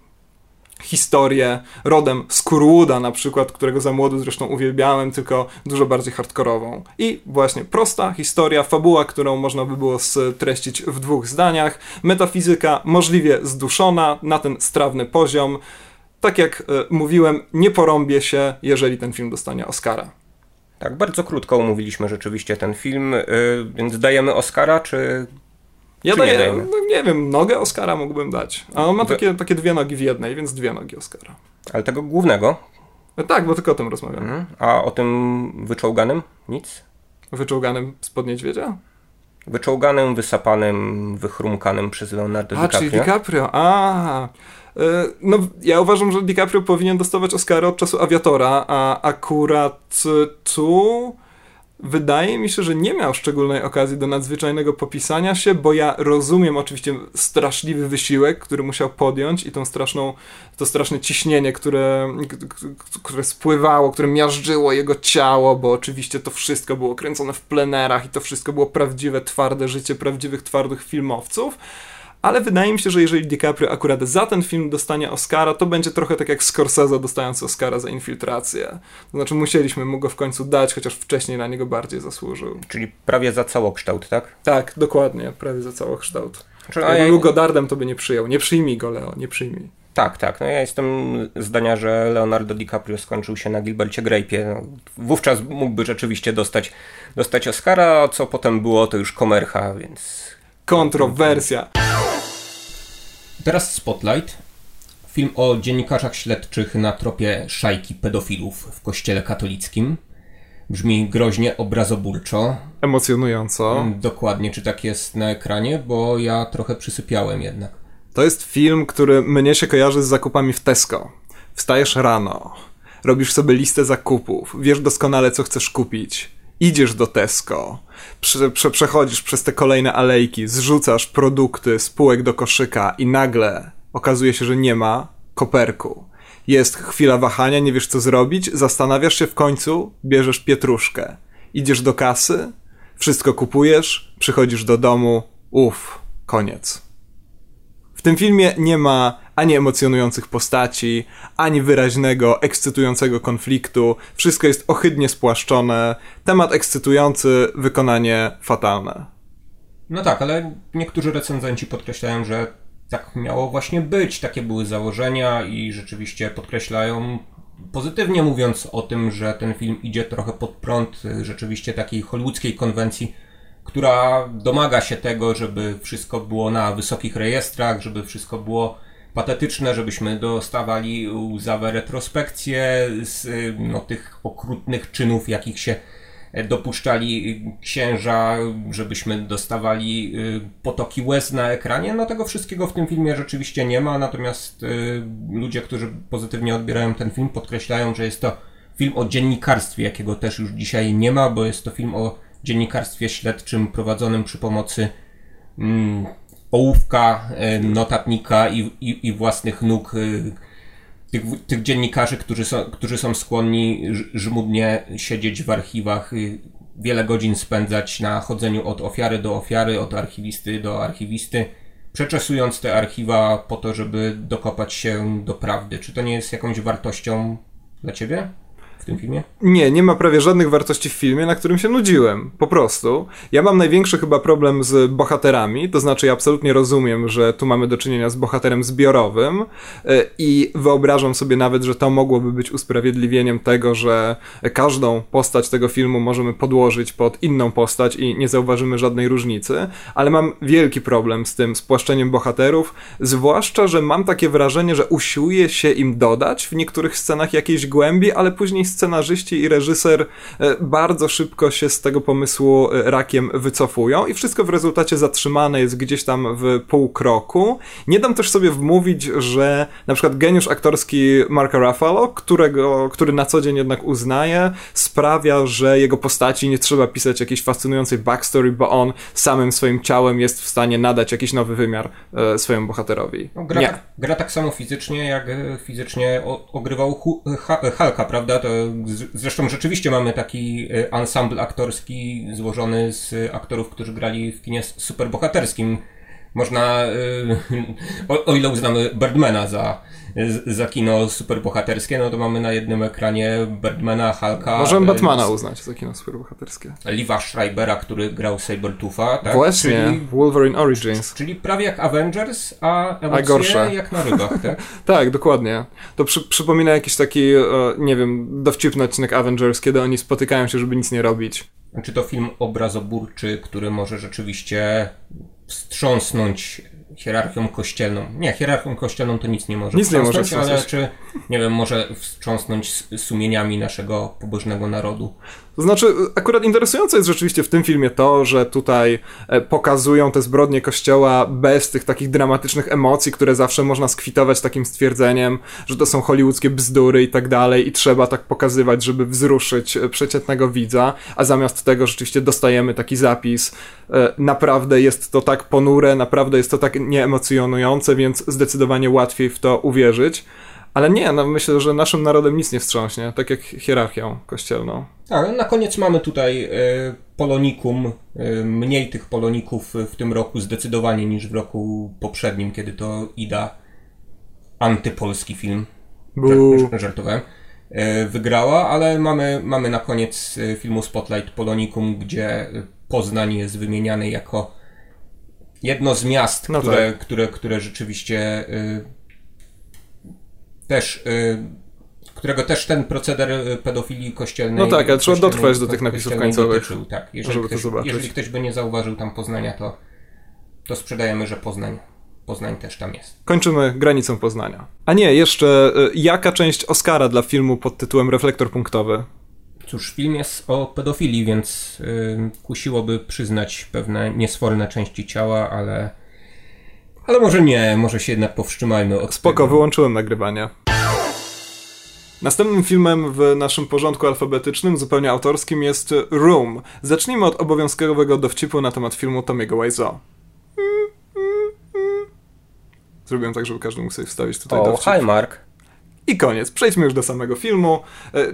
historię rodem z Kurwooda na przykład, którego za młodu zresztą uwielbiałem, tylko dużo bardziej hardkorową. I właśnie prosta historia, fabuła, którą można by było streścić w dwóch zdaniach, metafizyka możliwie zduszona na ten strawny poziom. Tak jak y, mówiłem, nie porąbię się, jeżeli ten film dostanie Oscara. Tak, bardzo krótko omówiliśmy rzeczywiście ten film, yy, więc dajemy Oscara, czy ja daję, nie, no, nie wiem, nogę Oscara mógłbym dać. A on ma takie, takie dwie nogi w jednej, więc dwie nogi Oscara. Ale tego głównego? No tak, bo tylko o tym rozmawiam. Mhm. A o tym wyczołganym? Nic? Wyczołganym spod niedźwiedzia? Wyczołganym, wysapanym, wychrumkanym przez Leonardo A, DiCaprio. czyli DiCaprio, a. E, no, ja uważam, że DiCaprio powinien dostawać Oscara od czasu Aviatora, a akurat tu wydaje mi się, że nie miał szczególnej okazji do nadzwyczajnego popisania się, bo ja rozumiem oczywiście straszliwy wysiłek, który musiał podjąć i tą straszną, to straszne ciśnienie, które, które spływało, które miażdżyło jego ciało, bo oczywiście to wszystko było kręcone w plenerach i to wszystko było prawdziwe, twarde życie prawdziwych, twardych filmowców ale wydaje mi się, że jeżeli DiCaprio akurat za ten film dostanie Oscara, to będzie trochę tak jak Scorsese dostając Oscara za infiltrację. To znaczy musieliśmy mu go w końcu dać, chociaż wcześniej na niego bardziej zasłużył. Czyli prawie za całokształt, tak? Tak, dokładnie, prawie za całokształt. Znaczy, Jakby ja... był Godardem, to by nie przyjął. Nie przyjmij go, Leo, nie przyjmij. Tak, tak. No ja jestem zdania, że Leonardo DiCaprio skończył się na Gilbercie Grape'ie. No, wówczas mógłby rzeczywiście dostać, dostać Oscara, a co potem było, to już komercha, więc... Kontrowersja. Teraz Spotlight. Film o dziennikarzach śledczych na tropie szajki pedofilów w kościele katolickim. Brzmi groźnie, obrazoburczo. Emocjonująco. Mm, dokładnie, czy tak jest na ekranie, bo ja trochę przysypiałem jednak. To jest film, który mnie się kojarzy z zakupami w Tesco. Wstajesz rano, robisz sobie listę zakupów, wiesz doskonale, co chcesz kupić idziesz do Tesco, prze, prze, przechodzisz przez te kolejne alejki, zrzucasz produkty z półek do koszyka i nagle okazuje się, że nie ma koperku. Jest chwila wahania, nie wiesz co zrobić, zastanawiasz się w końcu, bierzesz pietruszkę. Idziesz do kasy, wszystko kupujesz, przychodzisz do domu, uff, koniec. W tym filmie nie ma ani emocjonujących postaci, ani wyraźnego, ekscytującego konfliktu. Wszystko jest ohydnie spłaszczone. Temat ekscytujący, wykonanie fatalne. No tak, ale niektórzy recenzenci podkreślają, że tak miało właśnie być, takie były założenia i rzeczywiście podkreślają pozytywnie mówiąc o tym, że ten film idzie trochę pod prąd rzeczywiście takiej hollywoodzkiej konwencji która domaga się tego, żeby wszystko było na wysokich rejestrach, żeby wszystko było patetyczne, żebyśmy dostawali łzawe retrospekcje z no, tych okrutnych czynów, jakich się dopuszczali księża, żebyśmy dostawali y, potoki łez na ekranie. No tego wszystkiego w tym filmie rzeczywiście nie ma, natomiast y, ludzie, którzy pozytywnie odbierają ten film, podkreślają, że jest to film o dziennikarstwie, jakiego też już dzisiaj nie ma, bo jest to film o dziennikarstwie śledczym prowadzonym przy pomocy mm, ołówka, e, notatnika i, i, i własnych nóg e, tych, tych, dziennikarzy, którzy są, którzy są skłonni żmudnie siedzieć w archiwach, wiele godzin spędzać na chodzeniu od ofiary do ofiary, od archiwisty do archiwisty, przeczesując te archiwa po to, żeby dokopać się do prawdy. Czy to nie jest jakąś wartością dla ciebie? W tym filmie? Nie, nie ma prawie żadnych wartości w filmie, na którym się nudziłem. Po prostu. Ja mam największy chyba problem z bohaterami, to znaczy ja absolutnie rozumiem, że tu mamy do czynienia z bohaterem zbiorowym e, i wyobrażam sobie nawet, że to mogłoby być usprawiedliwieniem tego, że każdą postać tego filmu możemy podłożyć pod inną postać i nie zauważymy żadnej różnicy, ale mam wielki problem z tym spłaszczeniem bohaterów, zwłaszcza, że mam takie wrażenie, że usiłuje się im dodać w niektórych scenach jakiejś głębi, ale później scenarzyści i reżyser e, bardzo szybko się z tego pomysłu e, rakiem wycofują i wszystko w rezultacie zatrzymane jest gdzieś tam w pół kroku. Nie dam też sobie wmówić, że na przykład geniusz aktorski Marka Ruffalo, którego, który na co dzień jednak uznaje, sprawia, że jego postaci nie trzeba pisać jakiejś fascynującej backstory, bo on samym swoim ciałem jest w stanie nadać jakiś nowy wymiar e, swojemu bohaterowi. No, gra, tak, gra, tak, samo fizycznie, jak fizycznie ogrywał Hulka, prawda? To zresztą rzeczywiście mamy taki ensemble aktorski złożony z aktorów, którzy grali w kinie superbohaterskim. Można, o, o ile uznamy Birdmana za za kino superbohaterskie, no to mamy na jednym ekranie Birdmana, Hulka. Możemy Batmana uznać za kino superbohaterskie. Liva Schreibera, który grał Sabertootha, tak? Właśnie, czyli, Wolverine Origins. Czyli prawie jak Avengers, a emocje a gorsze. jak na rybach, tak? tak, dokładnie. To przy, przypomina jakiś taki, e, nie wiem, dowcipny odcinek Avengers, kiedy oni spotykają się, żeby nic nie robić. Czy to film obrazoburczy, który może rzeczywiście wstrząsnąć hierarchią kościelną. Nie, hierarchią kościelną to nic nie może nic nie może ale czy, nie wiem, może wstrząsnąć sumieniami naszego pobożnego narodu. To znaczy, akurat interesujące jest rzeczywiście w tym filmie to, że tutaj e, pokazują te zbrodnie kościoła bez tych takich dramatycznych emocji, które zawsze można skwitować takim stwierdzeniem, że to są hollywoodzkie bzdury i tak dalej i trzeba tak pokazywać, żeby wzruszyć e, przeciętnego widza, a zamiast tego rzeczywiście dostajemy taki zapis, e, naprawdę jest to tak ponure, naprawdę jest to tak nieemocjonujące, więc zdecydowanie łatwiej w to uwierzyć. Ale nie, no myślę, że naszym narodem nic nie wstrząśnie, tak jak hierarchią kościelną. Tak, na koniec mamy tutaj y, polonikum, y, mniej tych poloników w tym roku zdecydowanie niż w roku poprzednim, kiedy to Ida, antypolski film, żartowałem, y, wygrała, ale mamy, mamy na koniec filmu Spotlight polonikum, gdzie Poznań jest wymieniany jako jedno z miast, no które, tak. które, które rzeczywiście też, y, którego też ten proceder y, pedofilii kościelnej... No tak, ale trzeba dotrwać do tych napisów końcowych, dotyczył, tak. Jeżeli, ktoś, jeżeli ktoś by nie zauważył tam Poznania, to, to sprzedajemy, że Poznań Poznań też tam jest. Kończymy granicą Poznania. A nie, jeszcze y, jaka część Oscara dla filmu pod tytułem Reflektor punktowy? Cóż, film jest o pedofilii, więc yy, kusiłoby przyznać pewne niesforne części ciała, ale ale może nie, może się jednak powstrzymajmy od Spoko, tego. wyłączyłem nagrywanie. Następnym filmem w naszym porządku alfabetycznym, zupełnie autorskim, jest Room. Zacznijmy od obowiązkowego dowcipu na temat filmu Tomiego Wiseau. Zrobiłem tak, żeby każdy mógł sobie wstawić tutaj o, dowcip. hi Mark. I koniec. Przejdźmy już do samego filmu. E,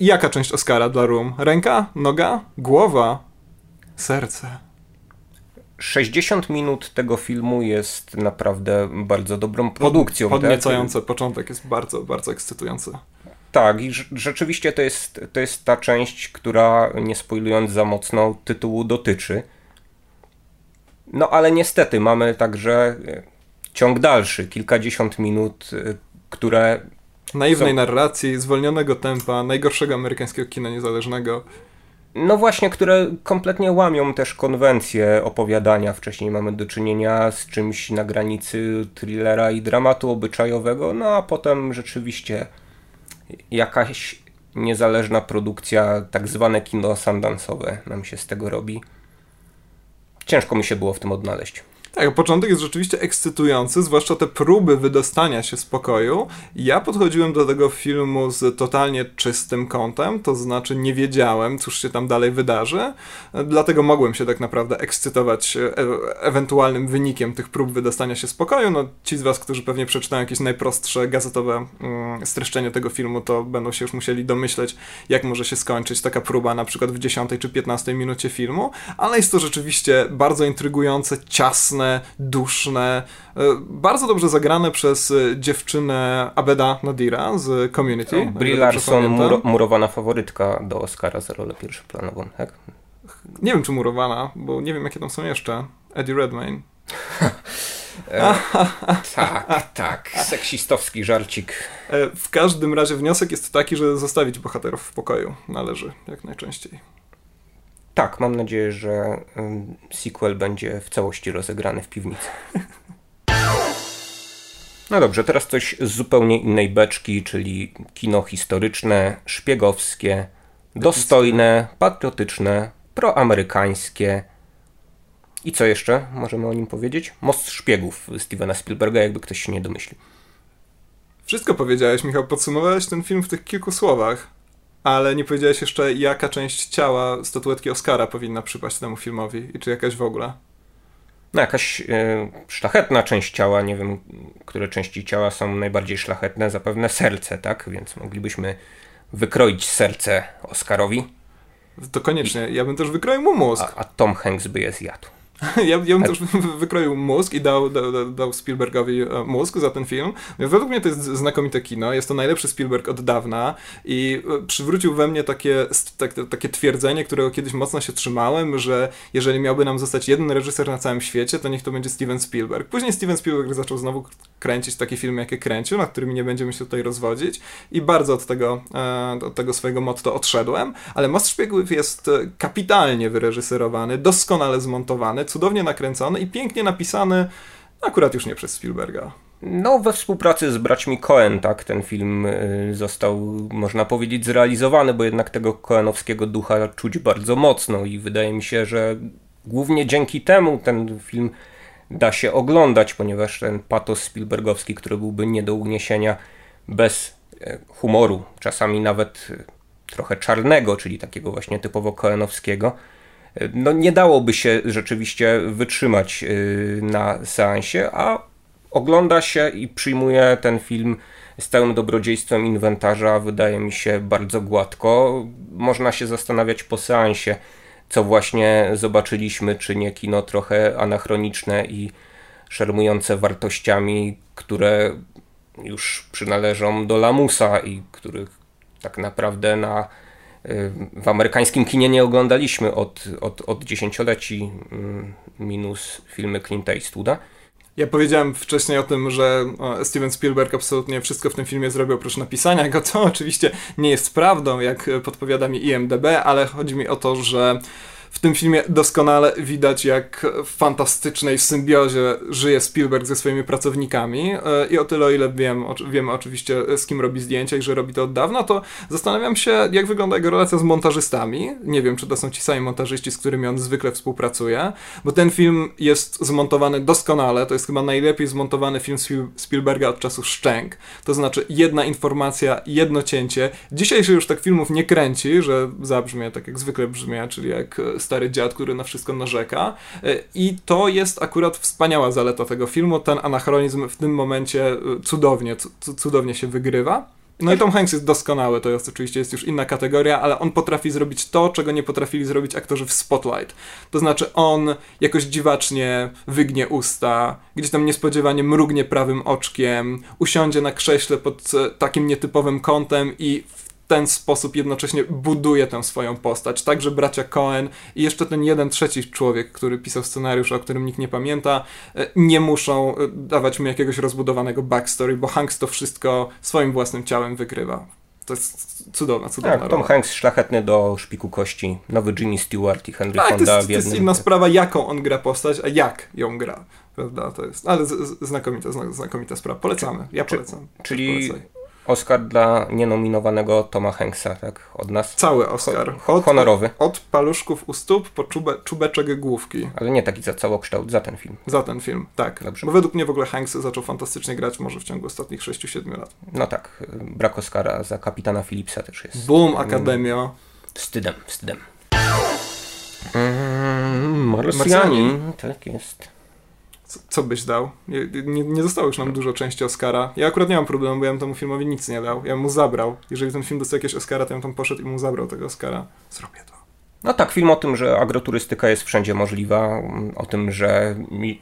jaka część Oscara dla Room? Ręka? Noga? Głowa? Serce? 60 minut tego filmu jest naprawdę bardzo dobrą produkcją. Pod, podniecający tak? początek jest bardzo, bardzo ekscytujący. Tak, i rzeczywiście to jest, to jest ta część, która, nie spoilując za mocno, tytułu dotyczy. No ale niestety mamy także e, ciąg dalszy, kilkadziesiąt minut, e, które. Naiwnej są... narracji, zwolnionego tempa, najgorszego amerykańskiego kina niezależnego. No właśnie, które kompletnie łamią też konwencję opowiadania. Wcześniej mamy do czynienia z czymś na granicy thrillera i dramatu obyczajowego, no a potem rzeczywiście jakaś niezależna produkcja, tak zwane kino sandansowe nam się z tego robi. Ciężko mi się było w tym odnaleźć. Tak, początek jest rzeczywiście ekscytujący, zwłaszcza te próby wydostania się z pokoju. Ja podchodziłem do tego filmu z totalnie czystym kątem, to znaczy nie wiedziałem, cóż się tam dalej wydarzy, dlatego mogłem się tak naprawdę ekscytować e ewentualnym wynikiem tych prób wydostania się z pokoju. No, ci z was, którzy pewnie przeczytają jakieś najprostsze gazetowe mm, streszczenie tego filmu, to będą się już musieli domyśleć, jak może się skończyć taka próba na przykład w 10 czy 15 minucie filmu, ale jest to rzeczywiście bardzo intrygujące, ciasne, mocne, duszne, e, bardzo dobrze zagrane przez e, dziewczynę Abeda Nadira z Community. Brie Larson, mur murowana faworytka do Oscara za rolę pierwszoplanową, tak? Nie wiem, czy murowana, bo nie wiem, jakie tam są jeszcze. Eddie Redmayne. E, tak, tak. Seksistowski żarcik. E, w każdym razie wniosek jest taki, że zostawić bohaterów w pokoju należy jak najczęściej. Tak, mam nadzieję, że sequel będzie w całości rozegrany w piwnicy. No dobrze, teraz coś z zupełnie innej beczki, czyli kino historyczne, szpiegowskie, dostojne, patriotyczne, proamerykańskie, i co jeszcze możemy o nim powiedzieć? Most szpiegów Stevena Spielberga, jakby ktoś się nie domyślił. Wszystko powiedziałeś, Michał. Podsumowałeś ten film w tych kilku słowach, ale nie powiedziałeś jeszcze, jaka część ciała statuetki Oscara powinna przypaść temu filmowi i czy jakaś w ogóle. No, jakaś y, szlachetna część ciała, nie wiem, które części ciała są najbardziej szlachetne, zapewne serce, tak? Więc moglibyśmy wykroić serce Oscarowi. To koniecznie. Ja bym też wykroił mu mózg. A, a Tom Hanks by je zjadł. ja, ja bym też wykroił mózg i dał, dał, dał Spielbergowi e, mózg za ten film. Według mnie to jest znakomite kino, jest to najlepszy Spielberg od dawna i e, przywrócił we mnie takie, tak, takie twierdzenie, którego kiedyś mocno się trzymałem, że jeżeli miałby nam zostać jeden reżyser na całym świecie, to niech to będzie Steven Spielberg. Później Steven Spielberg zaczął znowu kręcić takie filmy, jakie kręcił, nad którymi nie będziemy się tutaj rozwodzić i bardzo od tego, e, od tego swojego motto odszedłem, ale Most Szpiegów jest kapitalnie wyreżyserowany, doskonale zmontowany, cudownie nakręcony i pięknie napisany, akurat już nie przez Spielberga. No, we współpracy z braćmi Cohen, tak, ten film y, został, można powiedzieć, zrealizowany, bo jednak tego Cohenowskiego ducha czuć bardzo mocno i wydaje mi się, że głównie dzięki temu ten film da się oglądać, ponieważ ten patos Spielbergowski, który byłby nie do uniesienia bez e, humoru, czasami nawet e, trochę czarnego, czyli takiego właśnie typowo Cohenowskiego, no nie dałoby się rzeczywiście wytrzymać y, na seansie, a ogląda się i przyjmuje ten film z całym dobrodziejstwem inwentarza, wydaje mi się bardzo gładko. Można się zastanawiać po seansie, co właśnie zobaczyliśmy, czy nie kino trochę anachroniczne i szermujące wartościami, które już przynależą do lamusa i których tak naprawdę na w amerykańskim kinie nie oglądaliśmy od, od, od dziesięcioleci, mm, minus filmy Clint Eastwooda. Ja powiedziałem wcześniej o tym, że Steven Spielberg absolutnie wszystko w tym filmie zrobił oprócz napisania go, co oczywiście nie jest prawdą, jak podpowiada mi IMDB, ale chodzi mi o to, że w tym filmie doskonale widać, jak w fantastycznej symbiozie żyje Spielberg ze swoimi pracownikami. E, I o tyle, o ile wiem, wiemy oczywiście, z kim robi zdjęcia i że robi to od dawna, to zastanawiam się, jak wygląda jego relacja z montażystami. Nie wiem, czy to są ci sami montażyści, z którymi on zwykle współpracuje, bo ten film jest zmontowany doskonale. To jest chyba najlepiej zmontowany film Spielberga od czasów Szczęk. To znaczy jedna informacja, jedno cięcie. Dzisiaj się już tak filmów nie kręci, że zabrzmie tak jak zwykle brzmie, czyli jak stary dziad, który na wszystko narzeka. E, I to jest akurat wspaniała zaleta tego filmu. Ten anachronizm w tym momencie e, cudownie, cudownie się wygrywa. No i Tom Hanks jest doskonały, to jest oczywiście jest już inna kategoria, ale on potrafi zrobić to, czego nie potrafili zrobić aktorzy w Spotlight. To znaczy on jakoś dziwacznie wygnie usta, gdzieś tam niespodziewanie mrugnie prawym oczkiem, usiądzie na krześle pod e, takim nietypowym kątem i w ten sposób jednocześnie buduje tę swoją postać. Także bracia Cohen i jeszcze ten jeden trzeci człowiek, który pisał scenariusz, o którym nikt nie pamięta, e, nie muszą e, dawać mu jakiegoś rozbudowanego backstory, bo Hanks to wszystko swoim własnym ciałem wygrywa. To jest cudowna, cudowna Tak, Tom rola. Hanks szlachetny do szpiku kości, nowy Jimmy Stewart i Henry tak, Fonda to jest, to jest inna sprawa, jaką on gra postać, a jak ją gra. Prawda, to jest, ale z, z, znakomita, znakomita sprawa. Polecamy, ja polecam. Czyli. Oscar dla nienominowanego Toma Hanksa, tak? Od nas. Cały Oscar. Od, honorowy. Od, paluszków u stóp po czube, czubeczek główki. Ale nie taki za całokształt, za ten film. Za ten film, tak. Dobrze. Bo według mnie w ogóle Hanks zaczął fantastycznie grać może w ciągu ostatnich 6-7 lat. No tak. Brak Oscara za kapitana Philipsa też jest. Boom, Akademio. Wstydem, wstydem. Mm, Marsjanin, tak jest co byś dał? Nie, nie, nie zostało już nam dużo części Oscara. Ja akurat nie mam problemu, bo ja bym temu filmowi nic nie dał. Ja mu zabrał. Jeżeli ten film dostał jakieś Oscara, to ja bym tam poszedł i mu zabrał tego Oscara. Zrobię to. No tak, film o tym, że agroturystyka jest wszędzie możliwa, o tym, że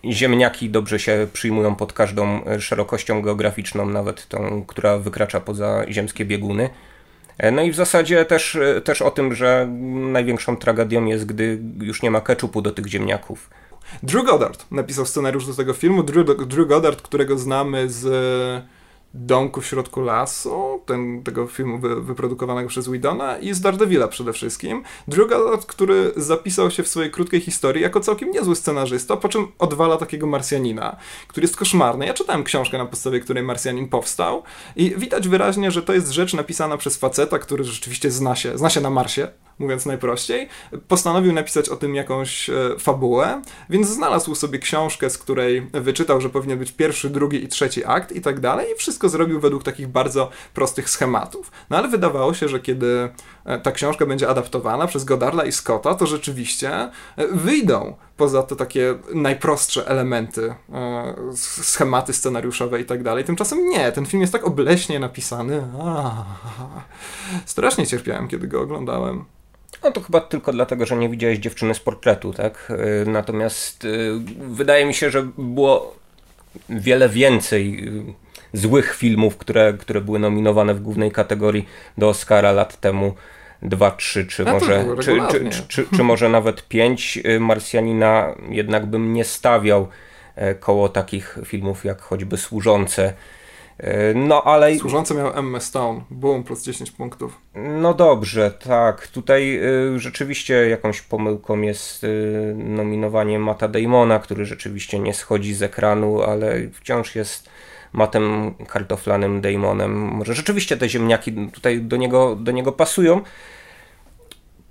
ziemniaki dobrze się przyjmują pod każdą szerokością geograficzną, nawet tą, która wykracza poza ziemskie bieguny. No i w zasadzie też, też o tym, że największą tragedią jest, gdy już nie ma keczupu do tych ziemniaków. Drew Goddard napisał scenariusz do tego filmu. Drew, Drew Goddard, którego znamy z domku w środku lasu, ten, tego filmu wy, wyprodukowanego przez Widona i z Daredevila przede wszystkim. Druga, który zapisał się w swojej krótkiej historii jako całkiem niezły scenarzysta, po czym odwala takiego Marsjanina, który jest koszmarny. Ja czytałem książkę, na podstawie której Marsjanin powstał i widać wyraźnie, że to jest rzecz napisana przez faceta, który rzeczywiście zna się, zna się na Marsie, mówiąc najprościej, postanowił napisać o tym jakąś e, fabułę, więc znalazł sobie książkę, z której wyczytał, że powinien być pierwszy, drugi i trzeci akt i tak dalej i wszystko zrobił według takich bardzo prostych schematów. No ale wydawało się, że kiedy e, ta książka będzie adaptowana przez Godarda i Scotta, to rzeczywiście e, wyjdą poza te takie najprostsze elementy, schematy scenariuszowe i tak dalej. Tymczasem nie, ten film jest tak obleśnie napisany. Strasznie cierpiałem, kiedy go oglądałem. No to chyba tylko dlatego, że nie widziałeś dziewczyny z portretu, tak? Y, natomiast y, wydaje mi się, że było wiele więcej y, złych filmów, które, które były nominowane w głównej kategorii do Oscara lat temu. Dwa, trzy, czy może, czy, czy, czy, czy, może nawet pięć Marsjanina jednak bym nie stawiał koło takich filmów jak choćby Służące no ale. Służący miał M. Stone. Boom, plus 10 punktów. No dobrze, tak. Tutaj y, rzeczywiście jakąś pomyłką jest y, nominowanie Mata Damona, który rzeczywiście nie schodzi z ekranu, ale wciąż jest Matem kartoflanym Damonem. Może rzeczywiście te ziemniaki tutaj do niego, do niego pasują.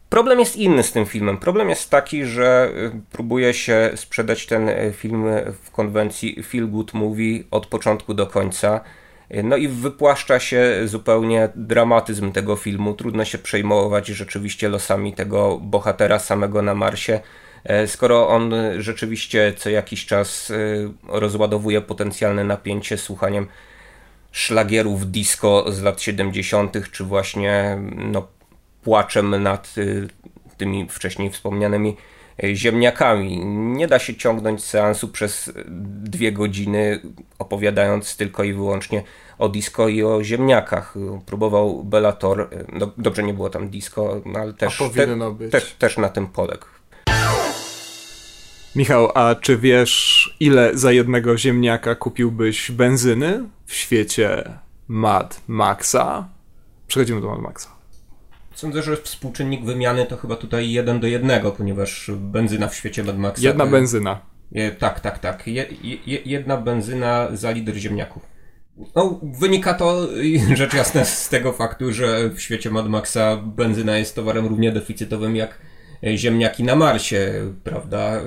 Problem jest inny z tym filmem. Problem jest taki, że próbuje się sprzedać ten film w konwencji Feel Good Movie od początku do końca. No i wypłaszcza się zupełnie dramatyzm tego filmu. Trudno się przejmować rzeczywiście losami tego bohatera samego na Marsie, e, skoro on rzeczywiście co jakiś czas rozładowuje potencjalne napięcie słuchaniem szlagierów disco z lat 70., czy właśnie no, płaczem nad e, tymi wcześniej wspomnianymi ziemniakami. Nie da się ciągnąć seansu przez dwie godziny, opowiadając tylko i wyłącznie o disco i o ziemniakach. Próbował Bellator, no, dobrze nie było tam disco, no, ale też, te, te, też na tym poległ. Michał, a czy wiesz, ile za jednego ziemniaka kupiłbyś benzyny w świecie Mad Maxa? Przechodzimy do Mad Maxa. Sądzę, że współczynnik wymiany to chyba tutaj jeden do jednego, ponieważ benzyna w świecie Mad Maxa... Jedna benzyna. Je, tak, tak, tak. Je, je, jedna benzyna za litr ziemniaków. No, wynika to rzecz jasna z tego faktu, że w świecie Mad Maxa benzyna jest towarem równie deficytowym jak ziemniaki na Marsie, prawda?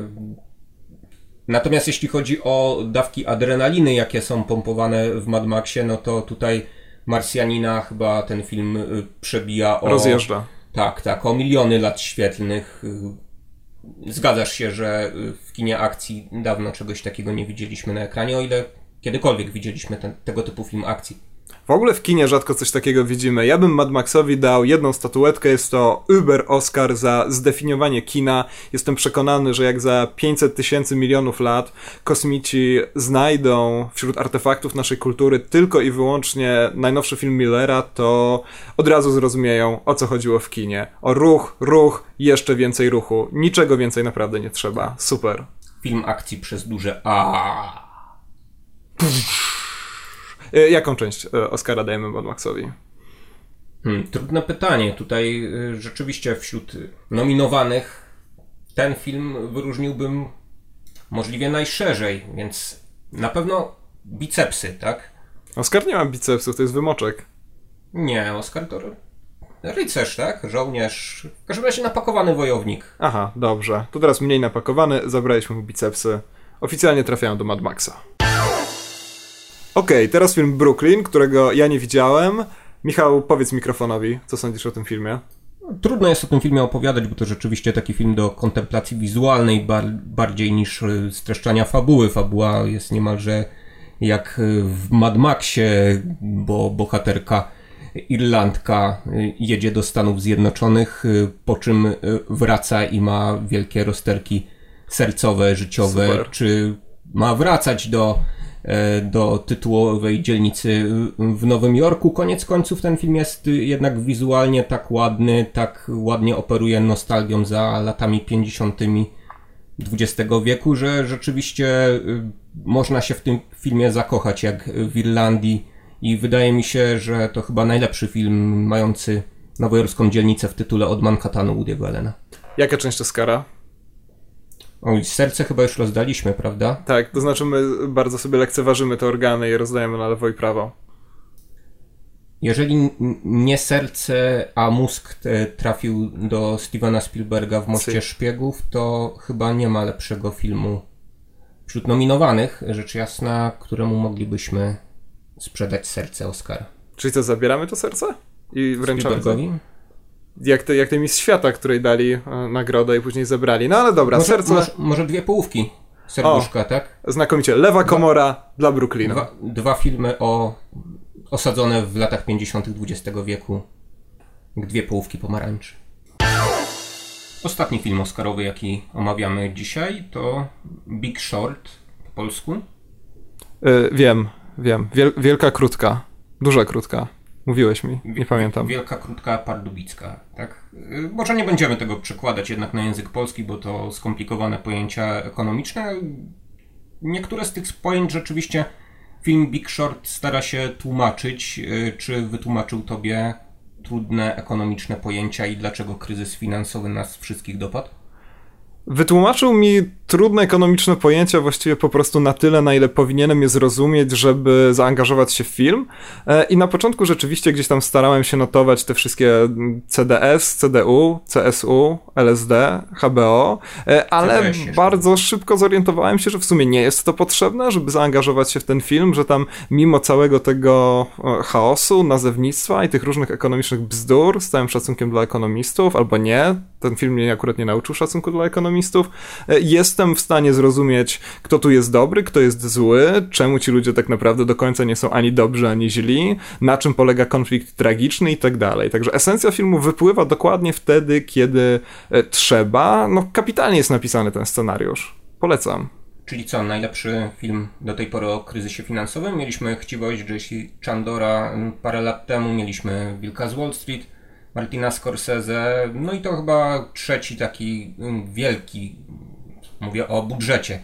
Natomiast jeśli chodzi o dawki adrenaliny, jakie są pompowane w Mad Maxie, no to tutaj Marsjanina chyba ten film y, przebija o... Rozjeżdża. Tak, tak, o miliony lat świetlnych. Y, zgadzasz się, że y, w kinie akcji dawno czegoś takiego nie widzieliśmy na ekranie, o ile kiedykolwiek widzieliśmy ten, tego typu film akcji. W ogóle w kinie rzadko coś takiego widzimy. Ja bym Mad Maxowi dał jedną statuetkę, jest to Uber Oscar za zdefiniowanie kina. Jestem przekonany, że jak za 500 tysięcy milionów lat kosmici znajdą wśród artefaktów naszej kultury tylko i wyłącznie najnowszy film Millera, to od razu zrozumieją, o co chodziło w kinie. O ruch, ruch, jeszcze więcej ruchu. Niczego więcej naprawdę nie trzeba. Super. Film akcji przez duże A. E, jaką część e, Oscara dajemy Mad Maxowi? Hmm, trudne pytanie. Tutaj e, rzeczywiście wśród nominowanych ten film wyróżniłbym możliwie najszerzej, więc na pewno bicepsy, tak? Oscar nie ma bicepsów, to jest wymoczek. Nie, Oscar to rycerz, tak? Żołnierz. W każdym razie napakowany wojownik. Aha, dobrze. To teraz mniej napakowany, zabraliśmy mu bicepsy. Oficjalnie trafiają do Mad Maxa. Okej, okay, teraz film Brooklyn, którego ja nie widziałem. Michał, powiedz mikrofonowi, co sądzisz o tym filmie? Trudno jest o tym filmie opowiadać, bo to rzeczywiście taki film do kontemplacji wizualnej bar bardziej niż e, streszczania fabuły. Fabuła jest niemalże jak w Mad Maxie, bo bohaterka Irlandka jedzie do Stanów Zjednoczonych, po czym wraca i ma wielkie rozterki sercowe, życiowe, Super. czy ma wracać do E, do tytułowej dzielnicy w Nowym Jorku. Koniec końców ten film jest jednak wizualnie tak ładny, tak ładnie operuje nostalgią za latami 50. XX wieku, że rzeczywiście y, można się w tym filmie zakochać jak w Irlandii i wydaje mi się, że to chyba najlepszy film mający nowojorską dzielnicę w tytule od Manhattanu Woody'ego Allena. Jaka część Oscara? Oj, serce chyba już rozdaliśmy, prawda? Tak, to znaczy my bardzo sobie lekceważymy te organy i rozdajemy na lewo i prawo. Jeżeli nie serce, a mózg trafił do Stevena Spielberga w Moście si. Szpiegów, to chyba nie ma lepszego filmu wśród nominowanych, rzecz jasna, któremu moglibyśmy sprzedać serce Oscara. Czyli co, zabieramy to serce? I wręczamy Spielbergowi? Jak, te, jak ten Mistrz Świata, której dali e, nagrodę i później zebrali. No ale dobra, może, serce... Może, może dwie połówki serduszka, o, tak? Znakomicie. Lewa komora dwa, dla Brooklynu. Dwa, dwa, filmy o, osadzone w latach 50. XX wieku. Dwie połówki pomarańczy. Ostatni film oscarowy, jaki omawiamy dzisiaj, to Big Short po polsku. Yy, wiem, wiem. Wiel, wielka krótka. Duża krótka. Mówiłeś mi, nie pamiętam. Wielka, krótka, pardubicka, tak? Y, może nie będziemy tego przekładać jednak na język polski, bo to skomplikowane pojęcia ekonomiczne. Niektóre z tych pojęć rzeczywiście film Big Short stara się tłumaczyć. Y, czy wytłumaczył tobie trudne ekonomiczne pojęcia i dlaczego kryzys finansowy nas wszystkich dopadł? Wytłumaczył mi trudne ekonomiczne pojęcia właściwie po prostu na tyle, na ile powinienem je zrozumieć, żeby zaangażować się w film. E, I na początku rzeczywiście gdzieś tam starałem się notować te wszystkie CDS, CDU, CSU, LSD, HBO, e, ale bardzo szybko zorientowałem się, że w sumie nie jest to potrzebne, żeby zaangażować się w ten film, że tam mimo całego tego e, chaosu, nazewnictwa i tych różnych ekonomicznych bzdur, z całym szacunkiem dla ekonomistów, albo nie, ten film mnie akurat nie nauczył szacunku dla ekonomistów, jest jestem w stanie zrozumieć, kto tu jest dobry, kto jest zły, czemu ci ludzie tak naprawdę do końca nie są ani dobrzy, ani źli, na czym polega konflikt tragiczny i tak dalej. Także esencja filmu wypływa dokładnie wtedy, kiedy e, trzeba. No, kapitalnie jest napisany ten scenariusz. Polecam. Czyli co, najlepszy film do tej pory o kryzysie finansowym? Mieliśmy Chciwość Jesse Chandora parę lat temu, mieliśmy Wilka z Wall Street, Martina Scorsese, no i to chyba trzeci taki wielki Mówię o budżecie.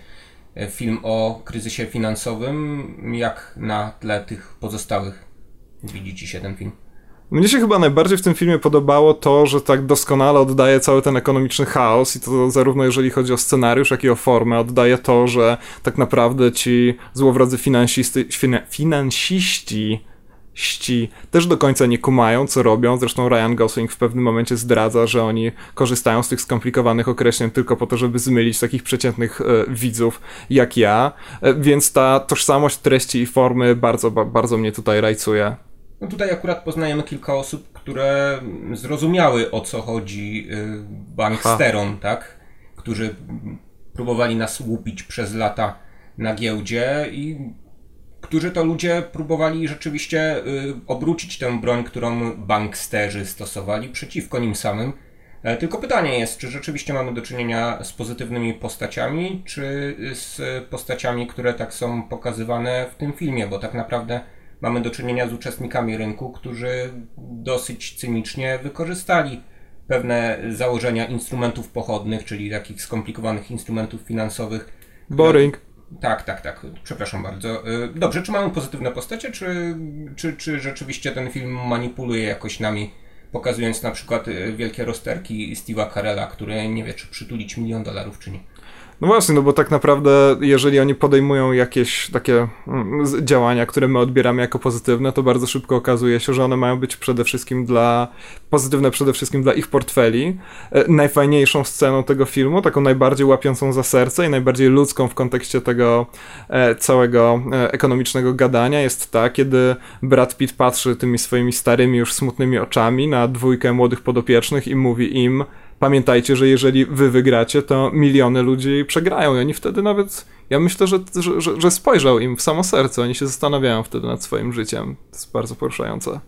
E, film o kryzysie finansowym, jak na tle tych pozostałych widzi Ci się ten film? Mnie się chyba najbardziej w tym filmie podobało to, że tak doskonale oddaje cały ten ekonomiczny chaos i to zarówno jeżeli chodzi o scenariusz, jak i o formę, oddaje to, że tak naprawdę ci złowrodzy finansisty, finansiści ści też do końca nie kumają, co robią. Zresztą Ryan Gosling w pewnym momencie zdradza, że oni korzystają z tych skomplikowanych określeń tylko po to, żeby zmylić takich przeciętnych e, widzów jak ja. E, więc ta tożsamość treści i formy bardzo, ba, bardzo mnie tutaj rajcuje. No tutaj akurat poznajemy kilka osób, które zrozumiały o co chodzi y, banksterom, tak? Którzy próbowali nas łupić przez lata na giełdzie i którzy to ludzie próbowali rzeczywiście y, obrócić tę broń, którą banksterzy stosowali przeciwko nim samym. E, tylko pytanie jest, czy rzeczywiście mamy do czynienia z pozytywnymi postaciami, czy z postaciami, które tak są pokazywane w tym filmie, bo tak naprawdę mamy do czynienia z uczestnikami rynku, którzy dosyć cynicznie wykorzystali pewne założenia instrumentów pochodnych, czyli takich skomplikowanych instrumentów finansowych. Boring. Tak, tak, tak. Przepraszam bardzo. Y, dobrze, czy mamy pozytywne postacie, czy, czy, czy rzeczywiście ten film manipuluje jakoś nami, pokazując na przykład y, wielkie rozterki Steve'a Carella, który nie wie, czy przytulić milion dolarów, czy nie? No właśnie, no bo tak naprawdę, jeżeli oni podejmują jakieś takie mm, działania, które my odbieramy jako pozytywne, to bardzo szybko okazuje się, że one mają być przede wszystkim dla, pozytywne przede wszystkim dla ich portfeli. E, najfajniejszą sceną tego filmu, taką najbardziej łapiącą za serce i najbardziej ludzką w kontekście tego e, całego e, ekonomicznego gadania jest ta, kiedy Brad Pitt patrzy tymi swoimi starymi, już smutnymi oczami na dwójkę młodych podopiecznych i mówi im, pamiętajcie, że jeżeli wy wygracie, to miliony ludzi przegrają i oni wtedy nawet, ja myślę, że, że, że spojrzał im w samo serce, oni się zastanawiają wtedy nad swoim życiem. To jest bardzo poruszające.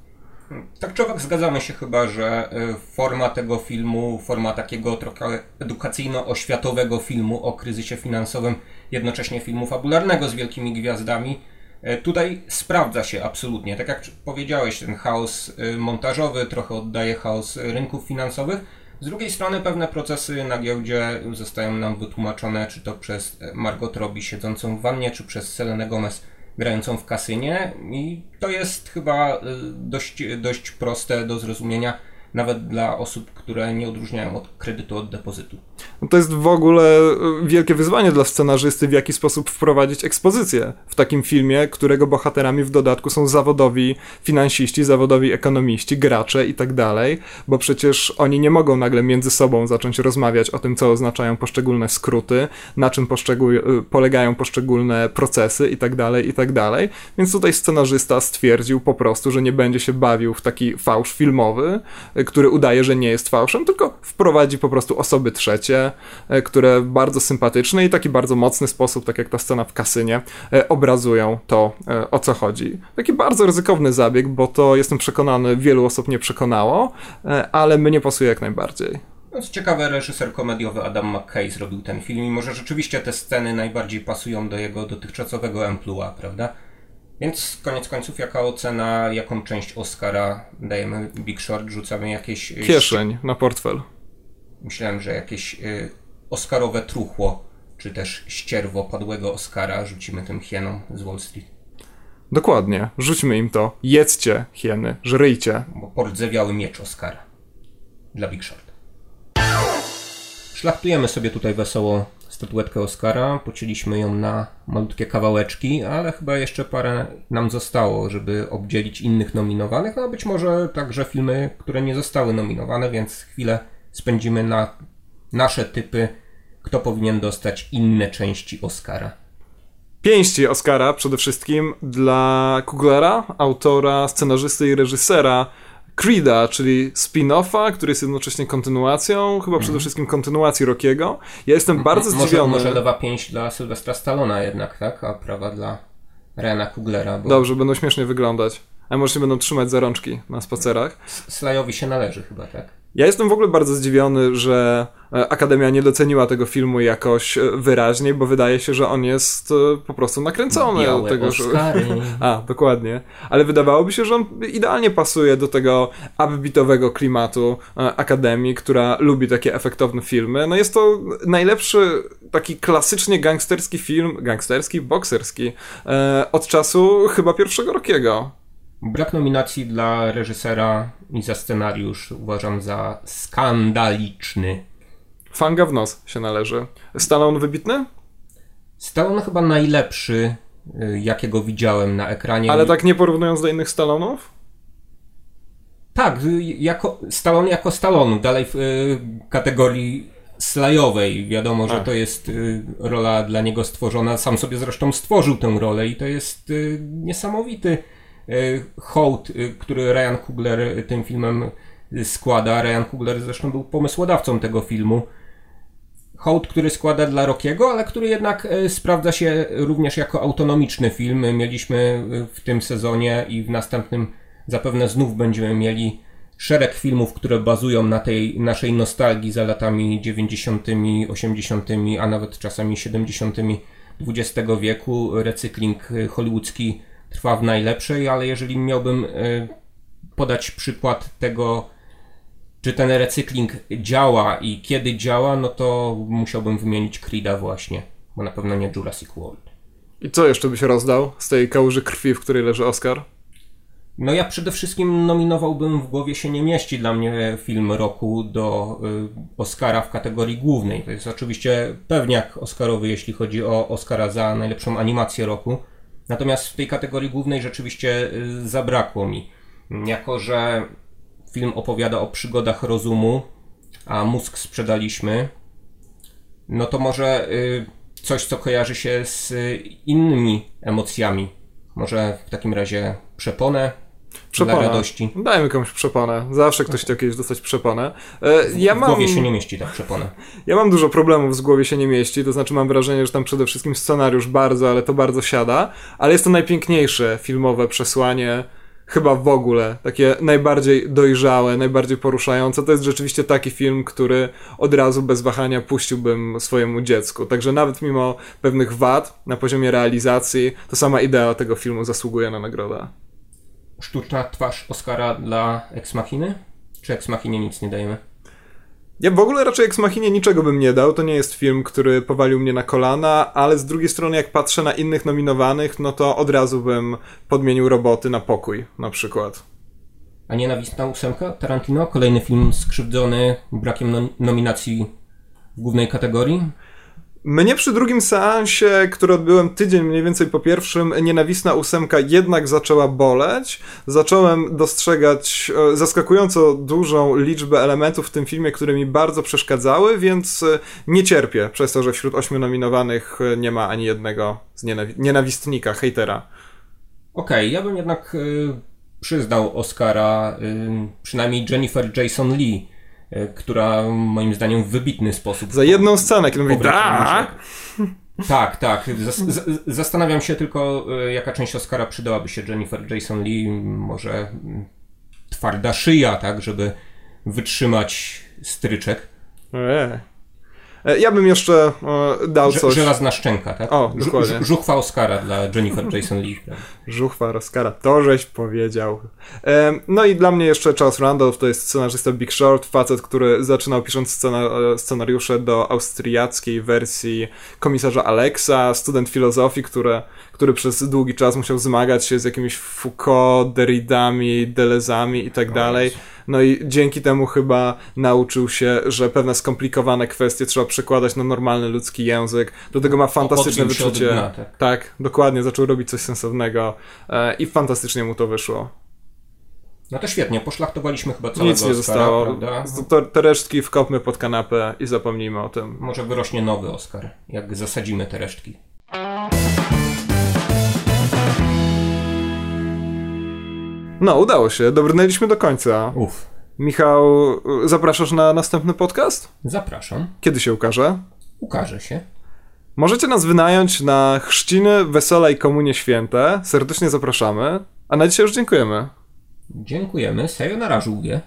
Tak czy owak zgadzamy się chyba, że y, forma tego filmu, forma takiego trochę edukacyjno-oświatowego filmu o kryzysie finansowym, jednocześnie filmu fabularnego z wielkimi gwiazdami, y, tutaj sprawdza się absolutnie. Tak jak powiedziałeś, ten chaos y, montażowy trochę oddaje chaos rynków finansowych. Z drugiej strony pewne procesy na giełdzie zostają nam wytłumaczone, czy to przez Margot Robbie siedzącą w wannie, czy przez Selenę Gomez grającą w kasynie. I to jest chyba y, dość, dość proste do zrozumienia nawet dla osób, które nie odróżniają od kredytu od depozytu. No to jest w ogóle e, wielkie wyzwanie dla scenarzysty, w jaki sposób wprowadzić ekspozycję w takim filmie, którego bohaterami w dodatku są zawodowi finansiści, zawodowi ekonomiści, gracze i tak dalej, bo przecież oni nie mogą nagle między sobą zacząć rozmawiać o tym, co oznaczają poszczególne skróty, na czym e, polegają poszczególne procesy i tak dalej, i tak dalej. Więc tutaj scenarzysta stwierdził po prostu, że nie będzie się bawił w taki fałsz filmowy, który udaje, że nie jest fałszem, tylko wprowadzi po prostu osoby trzecie, e, które w bardzo sympatyczny i taki bardzo mocny sposób, tak jak ta scena w kasynie, e, obrazują to, e, o co chodzi. Taki bardzo ryzykowny zabieg, bo to jestem przekonany, wielu osób nie przekonało, ale mnie pasuje jak najbardziej. No, ciekawe, reżyser komediowy Adam McKay zrobił ten film i może rzeczywiście te sceny najbardziej pasują do jego dotychczasowego emploi, prawda? Więc koniec końców, jaka ocena, jaką część Oscara dajemy Big Short? Rzucamy jakieś. Y, Kieszeń na portfel. Myślałem, że jakieś y, Oscarowe truchło, czy też ścierwo padłego Oscara rzucimy tym hienom z Wall Street. Dokładnie, rzućmy im to. Jedzcie, hieny, żryjcie. Bo pordzewiały miecz Oscara. Dla Big Short. Szlachtujemy sobie tutaj wesoło statuetkę Oscara, pocięliśmy ją na malutkie kawałeczki, ale chyba jeszcze parę nam zostało, żeby obdzielić innych nominowanych, a być może także filmy, które nie zostały nominowane, więc chwilę spędzimy na nasze typy, kto powinien dostać inne części Oscara. Pięści Oscara przede wszystkim dla Kuglera, autora, scenarzysty i reżysera Creed'a, czyli spin-offa, który jest jednocześnie kontynuacją, chyba przede mhm. wszystkim kontynuacji Rockiego. Ja jestem bardzo może, zdziwiony. Może lewa pięść dla Sylwestra Stallona jednak, tak? A prawa dla Ryana Kuglera. Bo... Dobrze, będą śmiesznie wyglądać. A może się będą trzymać za rączki na spacerach. Slajowi się należy chyba, tak? Ja jestem w ogóle bardzo zdziwiony, że e, Akademia nie doceniła tego filmu jakoś e, wyraźnie, bo wydaje się, że on jest e, po prostu nakręcony. Białe tego, że... A, dokładnie. Ale wydawałoby się, że on idealnie pasuje do tego upbeatowego klimatu Akademii, która lubi takie efektowne filmy. No jest to najlepszy taki klasycznie gangsterski film, gangsterski, bokserski, od czasu chyba pierwszego Rockiego. Brak nominacji dla reżysera i za scenariusz uważam za skandaliczny. Fanga w nos się należy. Stallone wybitny? Stallone chyba najlepszy, y, jakiego widziałem na ekranie. Ale tak nie porównując do innych Stallonów? Tak, y, jako, Stallone jako Stallone, dalej w y, kategorii slajowej. Wiadomo, że to jest y, rola dla niego stworzona. Sam sobie zresztą stworzył tę rolę i to jest y, niesamowity hołd, e, który Ryan Coogler tym filmem składa. Ryan Coogler zresztą był pomysłodawcą tego filmu. Hołd, który składa dla Rockiego, ale który jednak e, sprawdza się również jako autonomiczny film. Mieliśmy w tym sezonie i w następnym zapewne znów będziemy mieli szereg filmów, które bazują na tej naszej nostalgii za latami 90., 80., a nawet czasami 70. XX wieku. Recykling hollywoodzki trwa w najlepszej, ale jeżeli miałbym e, podać przykład tego, czy ten recykling działa i kiedy działa, no to musiałbym wymienić Creed'a właśnie, bo na pewno nie Jurassic World. I co jeszcze byś rozdał z tej kałuży krwi, w której leży Oscar? No ja przede wszystkim nominowałbym w głowie się nie mieści dla mnie film roku do y, Oscara w kategorii głównej. To jest oczywiście pewniak Oscarowy, jeśli chodzi o Oscara za najlepszą animację roku. Natomiast w tej kategorii głównej rzeczywiście y, zabrakło mi. Jako, że film opowiada o przygodach rozumu, a mózg sprzedaliśmy, no to może y, coś, co kojarzy się z innymi emocjami. Może w takim razie przeponę, Przeponę. Dla radości. Dajmy komuś przeponę. Zawsze ktoś chciał kiedyś dostać przeponę. E, ja w mam... głowie się nie mieści ta przepona. Ja mam dużo problemów z głowie się nie mieści, to znaczy mam wrażenie, że tam przede wszystkim scenariusz bardzo, ale to bardzo siada, ale jest to najpiękniejsze filmowe przesłanie chyba w ogóle, takie najbardziej dojrzałe, najbardziej poruszające. To jest rzeczywiście taki film, który od razu bez wahania puściłbym swojemu dziecku. Także nawet mimo pewnych wad na poziomie realizacji, to sama idea tego filmu zasługuje na nagrodę. Sztuczna twarz Oscara dla Ex Machiny? Czy Ex Machinie nic nie dajemy? Ja w ogóle raczej Ex Machinie niczego bym nie dał. To nie jest film, który powalił mnie na kolana, ale z drugiej strony, jak patrzę na innych nominowanych, no to od razu bym podmienił roboty na pokój, na przykład. A nienawistna ósemka? Tarantino? Kolejny film skrzywdzony brakiem nom nominacji w głównej kategorii? Mnie przy drugim seansie, który odbyłem tydzień mniej więcej po pierwszym, nienawistna ósemka jednak zaczęła boleć. Zacząłem dostrzegać e, zaskakująco dużą liczbę elementów w tym filmie, które mi bardzo przeszkadzały, więc e, nie cierpię przez to, że wśród ośmiu nominowanych e, nie ma ani jednego z nienawi nienawistnika, hejtera. Okej, okay, ja bym jednak y, przyznał Oscara y, przynajmniej Jennifer Jason Lee która moim zdaniem w wybitny sposób. Za jedną scenę, kiedy mówi tak. Tak, tak. zastanawiam się tylko, e, jaka część Oscara przydałaby się Jennifer Jason Lee. Może twarda szyja, tak, żeby wytrzymać stryczek. Eee. E, ja bym jeszcze e, dał coś. Żelazna szczęka, tak? O, dokładnie. Żuchwa Oscara dla Jennifer Jason Lee. Żuchwa Oscara, to żeś powiedział. E, no i dla mnie jeszcze Charles Randolph to jest scenarzysta Big Short, facet, który zaczynał pisząc scenariusze do austriackiej wersji komisarza Alexa, student filozofii, który, który przez długi czas musiał zmagać się z jakimiś Foucault, Derridami, Delezami i tak dalej. No i dzięki temu chyba nauczył się, że pewne skomplikowane kwestie trzeba przekładać na normalny ludzki język. Do tego ma fantastyczne wyczucie. Tak. tak, dokładnie, zaczął robić coś sensownego e, i fantastycznie mu to wyszło. No to świetnie, poszlachtowaliśmy chyba całego Nic nie Oscara, zostało. Prawda? To, te resztki wkopmy pod kanapę i zapomnijmy o tym. Może wyrośnie nowy Oscar, jak zasadzimy te resztki. No, udało się. Dobrnęliśmy do końca. Uf. Michał, zapraszasz na następny podcast? Zapraszam. Kiedy się ukaże? Ukaże się. Możecie nas wynająć na chrzciny, wesela i komunie święte. Serdecznie zapraszamy. A na dzisiaj już dziękujemy. Dziękujemy. Sayonara żółwie.